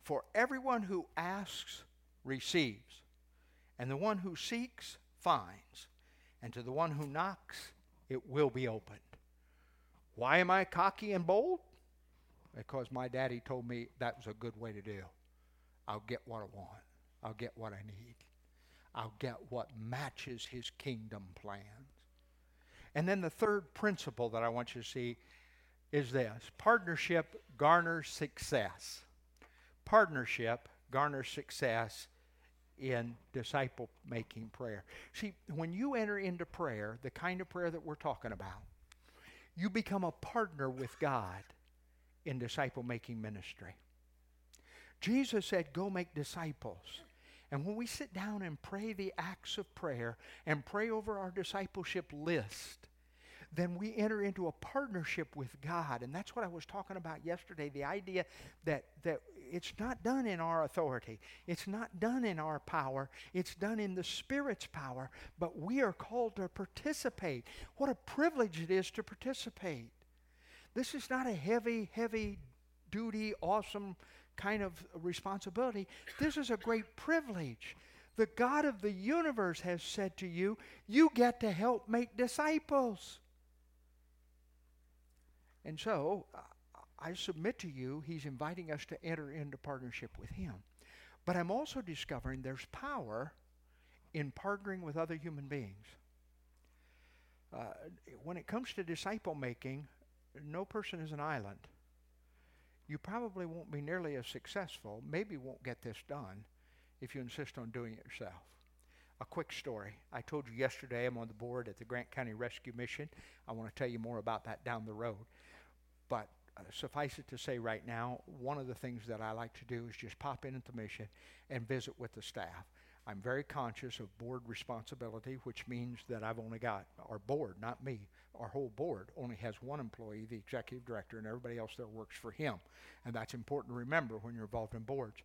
For everyone who asks receives, and the one who seeks finds, and to the one who knocks it will be opened. Why am I cocky and bold? Because my daddy told me that was a good way to do. I'll get what I want. I'll get what I need. I'll get what matches his kingdom plans. And then the third principle that I want you to see is this partnership garners success. Partnership garners success in disciple making prayer. See, when you enter into prayer, the kind of prayer that we're talking about, you become a partner with God in disciple making ministry. Jesus said, Go make disciples. And when we sit down and pray the acts of prayer and pray over our discipleship list, then we enter into a partnership with God. And that's what I was talking about yesterday the idea that, that it's not done in our authority, it's not done in our power, it's done in the Spirit's power, but we are called to participate. What a privilege it is to participate. This is not a heavy, heavy duty, awesome kind of responsibility. This is a great privilege. The God of the universe has said to you, you get to help make disciples. And so, I submit to you, he's inviting us to enter into partnership with him. But I'm also discovering there's power in partnering with other human beings. Uh, when it comes to disciple making, no person is an island. You probably won't be nearly as successful, maybe won't get this done, if you insist on doing it yourself. A quick story. I told you yesterday I'm on the board at the Grant County Rescue Mission. I want to tell you more about that down the road. But uh, suffice it to say right now, one of the things that I like to do is just pop in at the mission and visit with the staff. I'm very conscious of board responsibility, which means that I've only got our board, not me. Our whole board only has one employee, the executive director, and everybody else there works for him. And that's important to remember when you're involved in boards.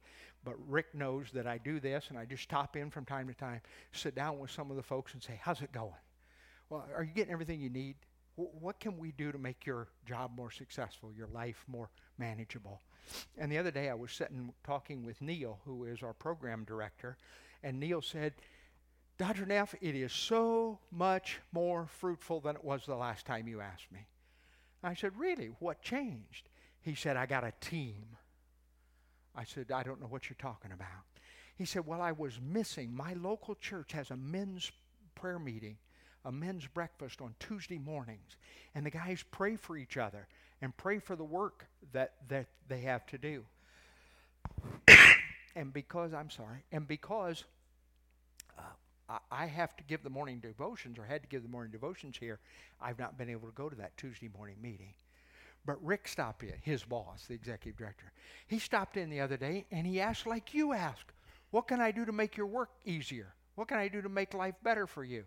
But Rick knows that I do this, and I just stop in from time to time, sit down with some of the folks, and say, How's it going? Well, are you getting everything you need? What can we do to make your job more successful, your life more manageable? And the other day I was sitting talking with Neil, who is our program director, and Neil said, Dr. Neff, it is so much more fruitful than it was the last time you asked me. I said, Really? What changed? He said, I got a team. I said, I don't know what you're talking about. He said, Well, I was missing. My local church has a men's prayer meeting a men's breakfast on Tuesday mornings. And the guys pray for each other and pray for the work that, that they have to do. and because, I'm sorry, and because uh, I, have to give the morning devotions or had to give the morning devotions here, I've not been able to go to that Tuesday morning meeting. But Rick stopped in, his boss, the executive director. He stopped in the other day and he asked, like you ask, what can I do to make your work easier? What can I do to make life better for you?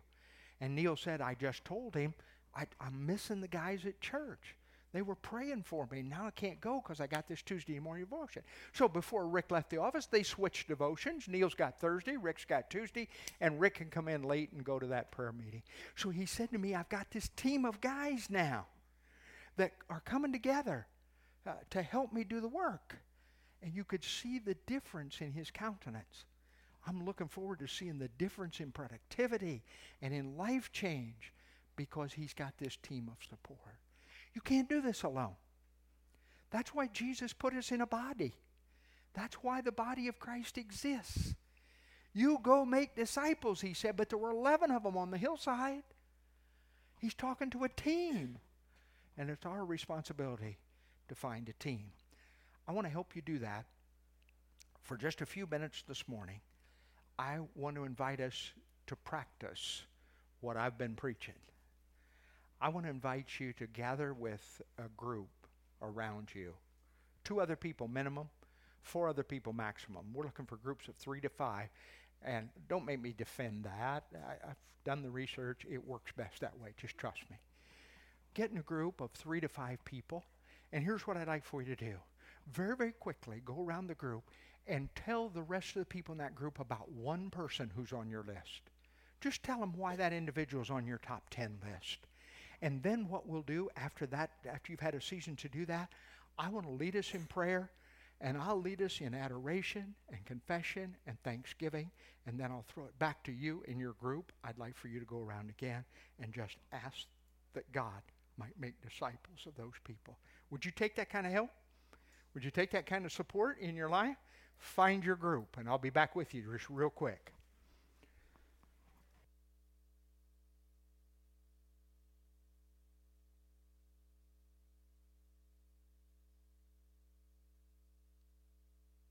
And Neil said, I just told him I, I'm missing the guys at church. They were praying for me. Now I can't go because I got this Tuesday morning devotion. So before Rick left the office, they switched devotions. Neil's got Thursday, Rick's got Tuesday, and Rick can come in late and go to that prayer meeting. So he said to me, I've got this team of guys now that are coming together uh, to help me do the work. And you could see the difference in his countenance. I'm looking forward to seeing the difference in productivity and in life change because he's got this team of support. You can't do this alone. That's why Jesus put us in a body. That's why the body of Christ exists. You go make disciples, he said, but there were 11 of them on the hillside. He's talking to a team. And it's our responsibility to find a team. I want to help you do that for just a few minutes this morning. I want to invite us to practice what I've been preaching. I want to invite you to gather with a group around you. Two other people minimum, four other people maximum. We're looking for groups of three to five. And don't make me defend that. I, have done the research. It works best that way. Just trust me. Get in a group of three to five people. And here's what I'd like for you to do. Very, very quickly, go around the group and tell the rest of the people in that group about one person who's on your list. Just tell them why that individual is on your top 10 list. And then what we'll do after that, after you've had a season to do that, I want to lead us in prayer and I'll lead us in adoration and confession and thanksgiving. And then I'll throw it back to you in your group. I'd like for you to go around again and just ask that God might make disciples of those people. Would you take that kind of help? Would you take that kind of support in your life? Find your group, and I'll be back with you just real quick.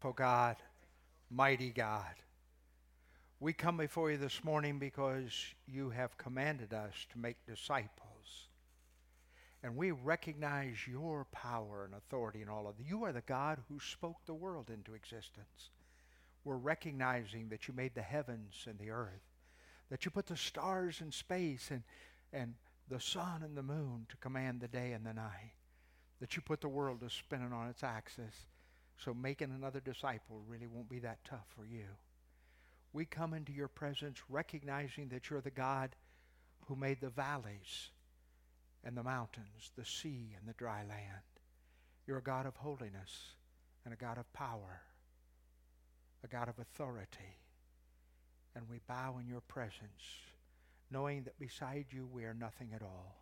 Oh God, mighty God, we come before you this morning because you have commanded us to make disciples. And we recognize your power and authority in all of it. You are the God who spoke the world into existence. We're recognizing that you made the heavens and the earth, that you put the stars in space and, and the sun and the moon to command the day and the night, that you put the world to spinning on its axis so making another disciple really won't be that tough for you. We come into your presence recognizing that you're the God who made the valleys and the mountains, the sea and the dry land. You're a God of holiness and a God of power, a God of authority. And we bow in your presence, knowing that beside you we are nothing at all.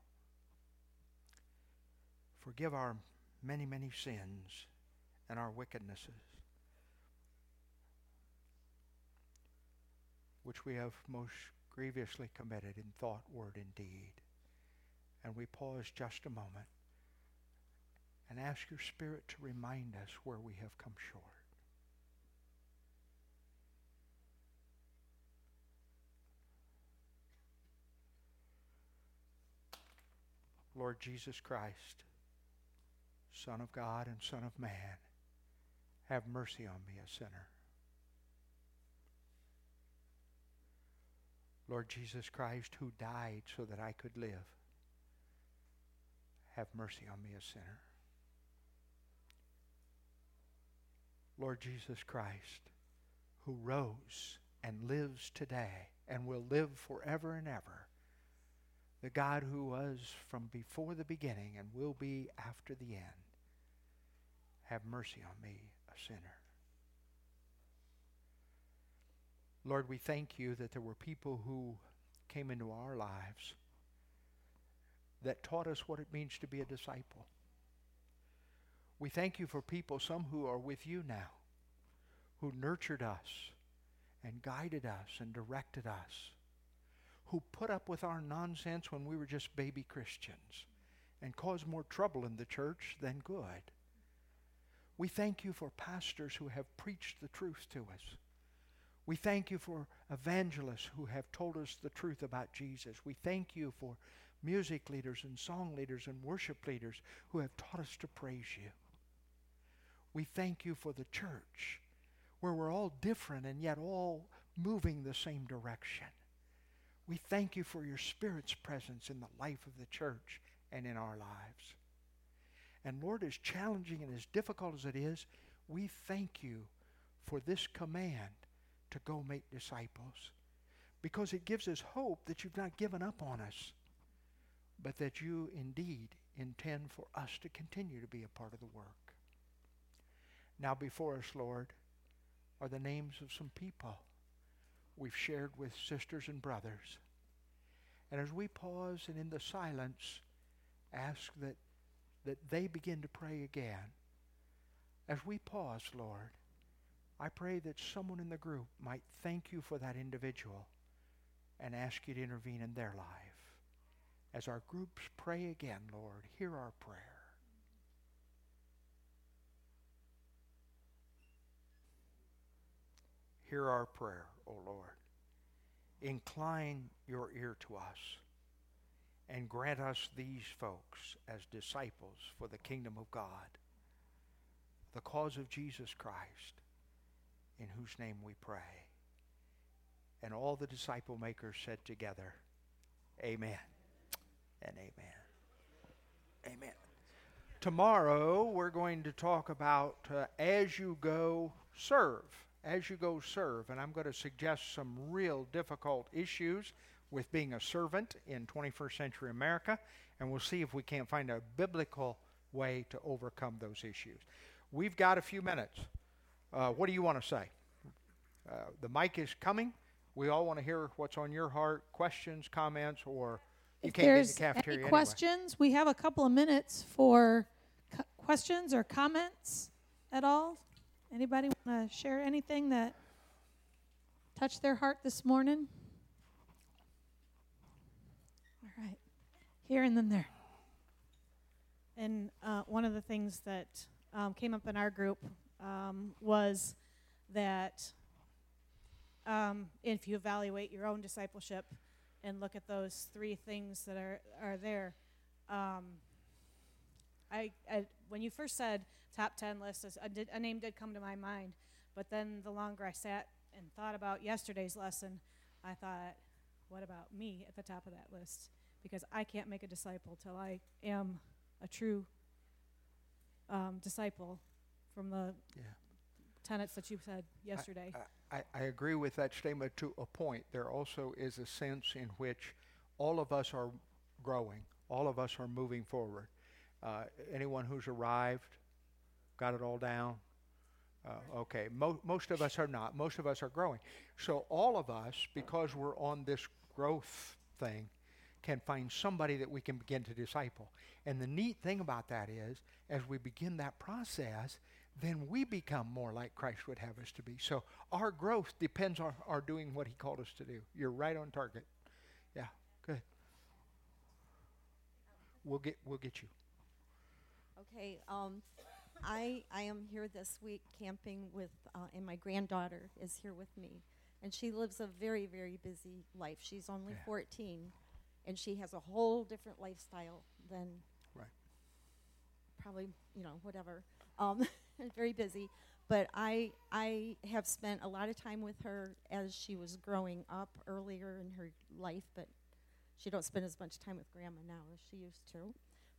Forgive our many, many sins and our wickednesses, which we have most grievously committed in thought, word, and deed. And we pause just a moment and ask your Spirit to remind us where we have come short. Lord Jesus Christ, Son of God and Son of Man, have mercy on me, a sinner. Lord Jesus Christ, who died so that I could live, have mercy on me, a sinner. Lord Jesus Christ, who rose and lives today and will live forever and ever, the God who was from before the beginning and will be after the end, have mercy on me, a sinner. Lord, we thank you that there were people who came into our lives that taught us what it means to be a disciple. We thank you for people, some who are with you now, who nurtured us and guided us and directed us, who put up with our nonsense when we were just baby Christians and caused more trouble in the church than good. We thank you for pastors who have preached the truth to us. We thank you for evangelists who have told us the truth about Jesus. We thank you for music leaders and song leaders and worship leaders who have taught us to praise you. We thank you for the church where we're all different and yet all moving the same direction. We thank you for your Spirit's presence in the life of the church and in our lives. And Lord, as challenging and as difficult as it is, we thank you for this command to go make disciples because it gives us hope that you've not given up on us, but that you indeed intend for us to continue to be a part of the work. Now, before us, Lord, are the names of some people we've shared with sisters and brothers. And as we pause and in the silence ask that, that they begin to pray again, as we pause, Lord, I pray that someone in the group might thank you for that individual and ask you to intervene in their life. As our groups pray again, Lord, hear our prayer. Hear our prayer, O Lord. Incline your ear to us and grant us these folks as disciples for the kingdom of God, the cause of Jesus Christ, in whose name we pray. And all the disciple makers said together, Amen and amen. Amen. Tomorrow we're going to talk about uh, as you go serve. As you go serve. And I'm going to suggest some real difficult issues with being a servant in 21st century America. And we'll see if we can't find a biblical way to overcome those issues. We've got a few minutes. Uh, what do you want to say? Uh, the mic is coming. We all want to hear what's on your heart, questions, comments, or if can't there's the cafeteria any anyway. questions, we have a couple of minutes for cu- questions or comments at all. Anybody want to share anything that touched their heart this morning? All right. Here and then there. And uh, one of the things that um, came up in our group um, was that um, if you evaluate your own discipleship and look at those three things that are, are there, um, I, I when you first said top 10 list, a, did, a name did come to my mind. But then the longer I sat and thought about yesterday's lesson, I thought, what about me at the top of that list? Because I can't make a disciple till I am a true um, disciple from the Yeah. tenets that you said yesterday. I, I, I agree with that statement to a point. There also is a sense in which all of us are growing, all of us are moving forward. Uh, anyone who's arrived, got it all down? Uh, okay, Mo- most of us are not. Most of us are growing. So all of us, because we're on this growth thing, can find somebody that we can begin to disciple. And the neat thing about that is, as we begin that process, then we become more like Christ would have us to be. So our growth depends on our doing what He called us to do. You're right on target. Yeah, good. We'll get we'll get you. Okay, um, I, I am here this week camping with, uh, and my granddaughter is here with me. And she lives a very, very busy life. She's only Yeah. 14, and she has a whole different lifestyle than Right. probably, you know, whatever. Um, very busy. But I, I have spent a lot of time with her as she was growing up earlier in her life, but she don't spend as much time with grandma now as she used to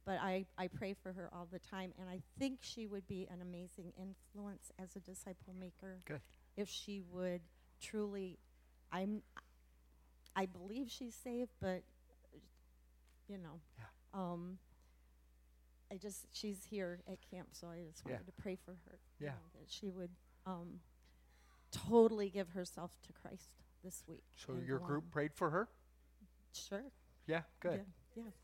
but I, I pray for her all the time and i think she would be an amazing influence as a disciple maker Good. if she would truly i'm i believe she's saved but you know Yeah. um i just she's here at camp so i just Yeah. wanted to pray for her you know, that she would um totally give herself to christ this week So your group on. prayed for her? sure Yeah, good. yeah, yes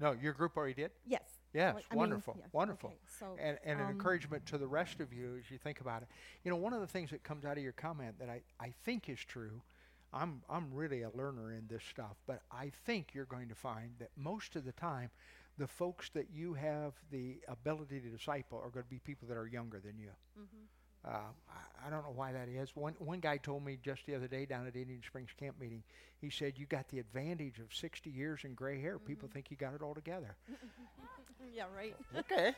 No, your group already did? yes Yes, What- I mean, wonderful, yeah, wonderful. okay, so And, and an um, encouragement to the rest of you as you think about it. You know, one of the things that comes out of your comment that I, I think is true, I'm I'm really a learner in this stuff, but I think you're going to find that most of the time, the folks that you have the ability to disciple are going to be people that are younger than you. Uh, I, I don't know why that is. One one guy told me just the other day down at Indian Springs camp meeting. He said you got the advantage of 60 years and gray hair. People think you got it all together. yeah, right. okay.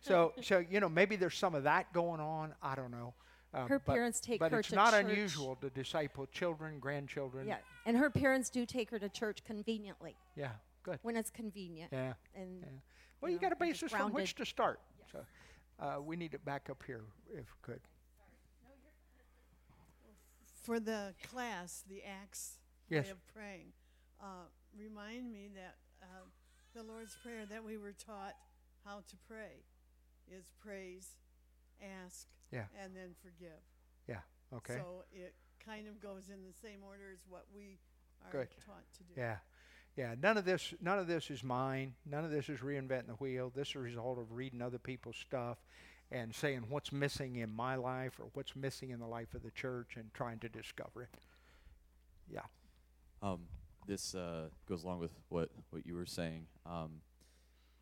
So so you know maybe there's some of that going on. I don't know. Uh, Her but- parents take her to church. but her it's to not church. unusual to disciple children, grandchildren. Yeah, and her parents do take her to church conveniently Yeah. Good. when it's convenient. Yeah. And Yeah. Well, you you, know, got a basis from which to start. So uh, we need it back up here if could. For the class, the Acts Yes. way of praying, uh, remind me that uh, the Lord's Prayer that we were taught how to pray is praise, ask, Yeah. and then forgive. Yeah. Okay. So it kind of goes in the same order as what we are Good. taught to do. Yeah. Yeah. None of this none of this is mine. None of this is reinventing the wheel. This is a result of reading other people's stuff and saying what's missing in my life or what's missing in the life of the church and trying to discover it. Yeah. Um, this uh, goes along with what, what you were saying. Um,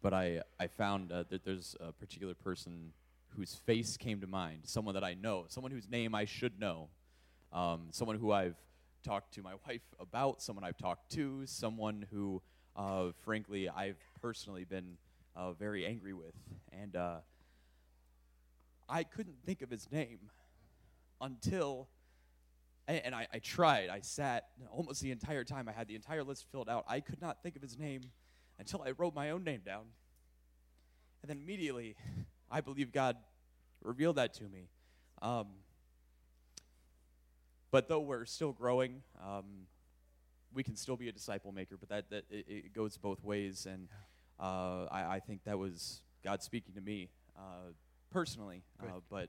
but I, I found uh, that there's a particular person whose face came to mind, someone that I know, someone whose name I should know, um, someone who I've talked to my wife about, someone I've talked to, someone who, uh, frankly, I've personally been uh, very angry with. And uh, I couldn't think of his name until and, and I, I tried. I sat almost the entire time. I had the entire list filled out. I could not think of his name until I wrote my own name down. And then immediately, I believe God revealed that to me. Um, but though we're still growing, um, we can still be a disciple maker. But that, that it, it goes both ways, and uh, I, I think that was God speaking to me uh, personally. Uh, but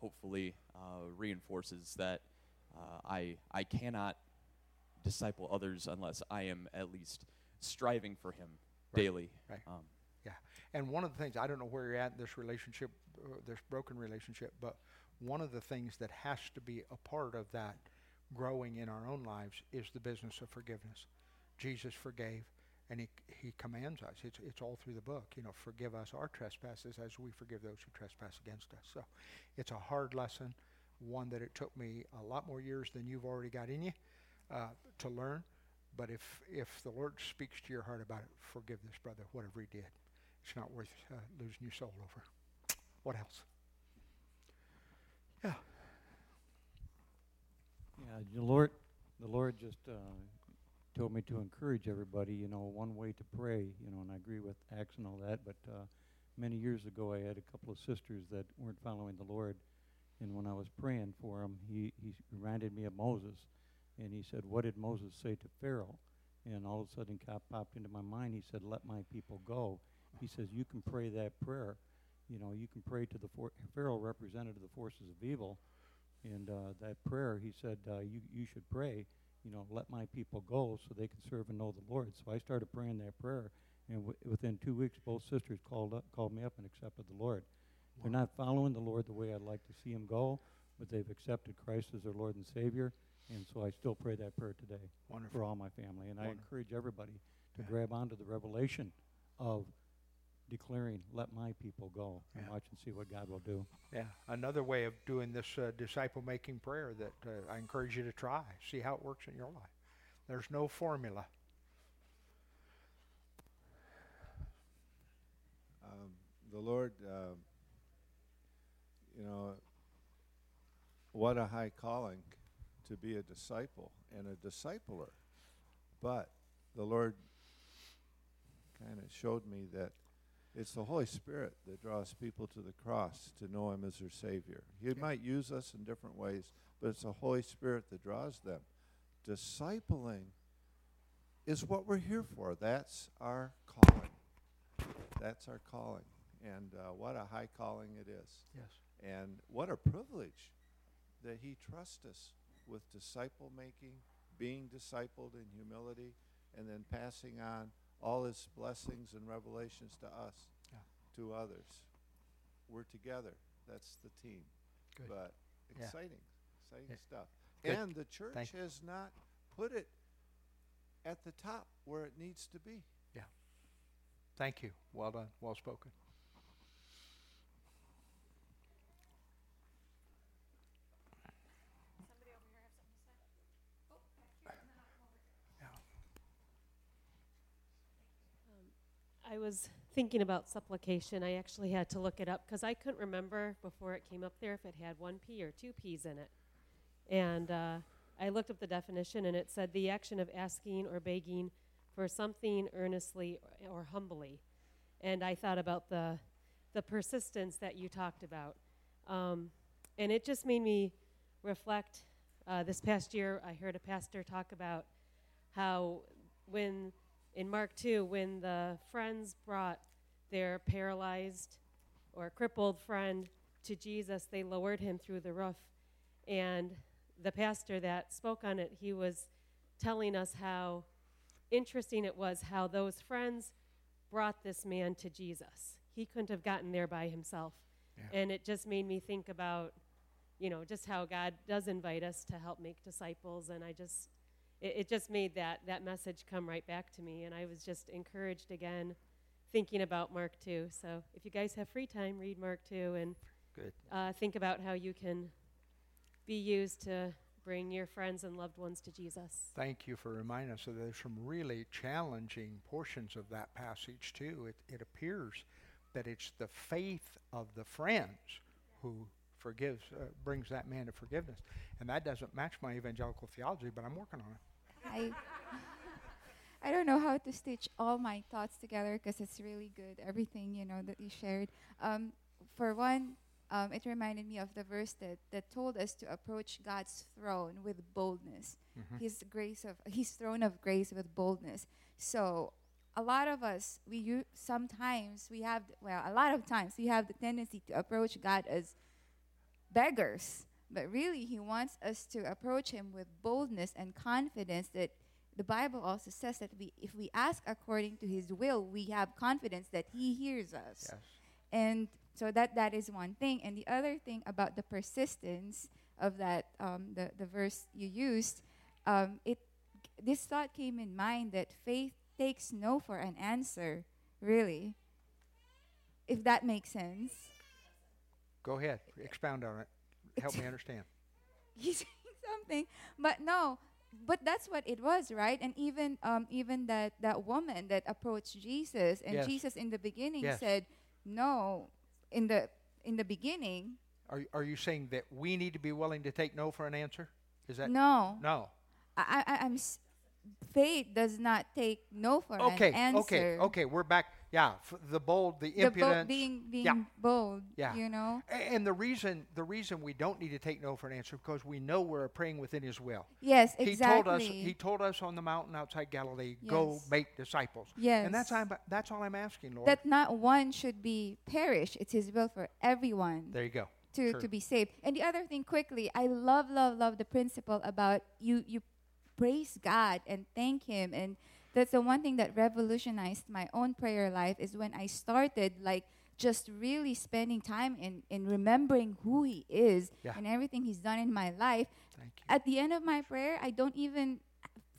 hopefully, uh, reinforces that uh, I I cannot disciple others unless I am at least striving for Him Right, daily. right. Um, Yeah. And one of the things, I don't know where you're at in this relationship, uh, this broken relationship, but one of the things that has to be a part of that growing in our own lives is the business of forgiveness. Jesus forgave, and he, he commands us. It's, it's all through the book. You know, forgive us our trespasses as we forgive those who trespass against us. So it's a hard lesson, one that it took me a lot more years than you've already got in you uh, to learn. But if, if the Lord speaks to your heart about it, forgive this brother, whatever he did. It's not worth uh, losing your soul over. What else? Yeah. Yeah, the Lord, the Lord just uh, told me to encourage everybody. You know, one way to pray. You know, and I agree with Acts and all that. But uh, many years ago, I had a couple of sisters that weren't following the Lord, and when I was praying for them, he he reminded me of Moses, and he said, "What did Moses say to Pharaoh?" And all of a sudden, God popped into my mind. He said, "Let my people go." He says, "You can pray that prayer." You know, you can pray to the for- Pharaoh of the forces of evil, and uh, that prayer, he said, uh, you, you should pray, you know, let my people go so they can serve and know the Lord. So I started praying that prayer, and w- within two weeks, both sisters called up, called me up and accepted the Lord. They're not following the Lord the way I'd like to see them go, but they've accepted Christ as their Lord and Savior, and so I still pray that prayer today Wonderful. for all my family. And I encourage everybody to Yeah. grab onto the revelation of declaring, let my people go, and Yeah. watch and see what God will do. Yeah. Another way of doing this uh, disciple making prayer that uh, I encourage you to try. See how it works in your life. There's no formula. um, the Lord, um, you know, what a high calling to be a disciple and a discipler. But the Lord kind of showed me that it's the Holy Spirit that draws people to the cross to know Him as their Savior. He might use us in different ways, but it's the Holy Spirit that draws them. Discipling is what we're here for. That's our calling. That's our calling. And uh, what a high calling it is. Yes. And what a privilege that He trusts us with disciple making, being discipled in humility, and then passing on all His blessings and revelations to us, Yeah. to others. We're together. That's the team. Good. But Yeah. exciting, exciting Yeah. stuff. Good. And the church Thank has not put it at the top where it needs to be. Yeah. Thank you. Well done. Well spoken. I was thinking about supplication. I actually had to look it up because I couldn't remember before it came up there if it had one P or two P's in it. And uh, I looked up the definition and it said the action of asking or begging for something earnestly or, or humbly. And I thought about the, the persistence that you talked about. Um, and it just made me reflect. Uh, this past year, I heard a pastor talk about how when in Mark 2, when the friends brought their paralyzed or crippled friend to Jesus, they lowered him through the roof. And the pastor that spoke on it, he was telling us how interesting it was how those friends brought this man to Jesus. He couldn't have gotten there by himself. Yeah. And it just made me think about, you know, just how God does invite us to help make disciples. And I just, it, it just made that, that message come right back to me. And I was just encouraged again thinking about Mark 2. So if you guys have free time, read Mark 2 and Good. uh, think about how you can be used to bring your friends and loved ones to Jesus. Thank you for reminding us that there's some really challenging portions of that passage too. It, it appears that it's the faith of the friends who forgives, uh, brings that man to forgiveness, and that doesn't match my evangelical theology, but I'm working on it. I I don't know how to stitch all my thoughts together because it's really good everything you know that you shared. Um, for one, um, it reminded me of the verse that, that told us to approach God's throne with boldness. Mhm. His grace of His throne of grace with boldness. So a lot of us we u- sometimes we have well a lot of times we have the tendency to approach God as beggars, but really He wants us to approach Him with boldness and confidence that the Bible also says that we, if we ask according to His will, we have confidence that He hears us. Yes. And so that that is one thing. And the other thing about the persistence of that um, the the verse you used, um, it this thought came in mind that faith takes no for an answer, really. If that makes sense. Go ahead, expound on it. Help me understand. he's saying something but no but that's what it was right and even um even that that woman that approached jesus and Yes. jesus in the beginning Yes. said no in the in the beginning Are, are you saying that we need to be willing to take no for an answer? Is that No. No. i i i'm s- faith does not take no for Okay. an answer Okay. Okay. We're back. Yeah. F- the bold, the the bo- impudence. being being yeah. bold Yeah. you know And the reason the reason we don't need to take no for an answer because we know we're praying within His will. Yes, He told us. He told us on the mountain outside Galilee, go make disciples. Yes. And that's I'm, that's all I'm asking, Lord. that not one should be perish. it's his will for everyone there you go. to, Sure. to be saved. And the other thing, quickly, I love, love, love the principle about you you praise God and thank Him. And that's the one thing that revolutionized my own prayer life is when I started like just really spending time in, in remembering who He is Yeah. and everything He's done in my life. Thank you. At the end of my prayer, I don't even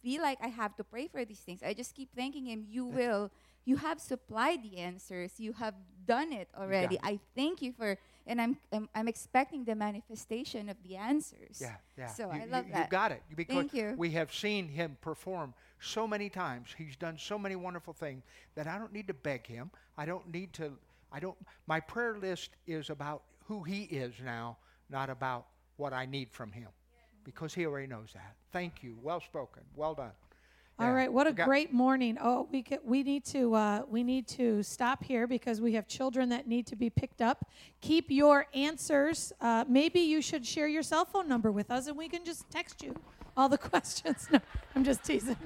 feel like I have to pray for these things. I just keep thanking Him. You will. You have supplied the answers. You have done it already. it. I thank you for, and I'm, I'm I'm expecting the manifestation of the answers. Yeah, yeah. So you, I love you, that. You got it. Because Thank you. we have seen him perform so many times. He's done so many wonderful things that I don't need to beg him. I don't need to. I don't. My prayer list is about who he is now, not about what I need from him, because he already knows that. Thank you. Well spoken. Well done. All Yeah. right, what a great morning. Oh, we could, we need to uh, we need to stop here because we have children that need to be picked up. Keep your answers. Uh, maybe you should share your cell phone number with us, and we can just text you all the questions. No, I'm just teasing.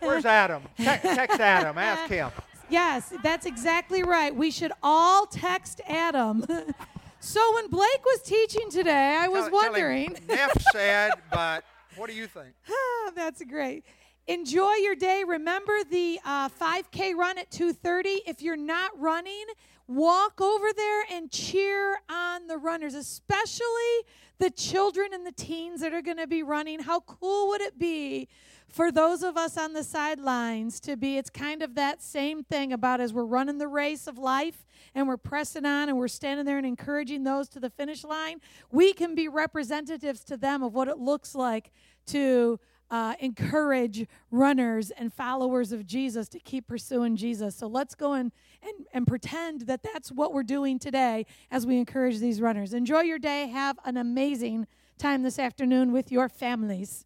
Where's Adam? Te- text Adam. Ask him. Yes, that's exactly right. We should all text Adam. so when Blake was teaching today, I was Tell- wondering. Neff said, but what do you think? That's great. enjoy your day. Remember the uh, 5K run at 2:30. If you're not running, walk over there and cheer on the runners, especially the children and the teens that are going to be running. How cool would it be for those of us on the sidelines to be? It's kind of that same thing about as we're running the race of life and we're pressing on and we're standing there and encouraging those to the finish line. We can be representatives to them of what it looks like to uh, encourage runners and followers of Jesus to keep pursuing Jesus. So let's go and, and, and pretend that that's what we're doing today as we encourage these runners. Enjoy your day. Have an amazing time this afternoon with your families.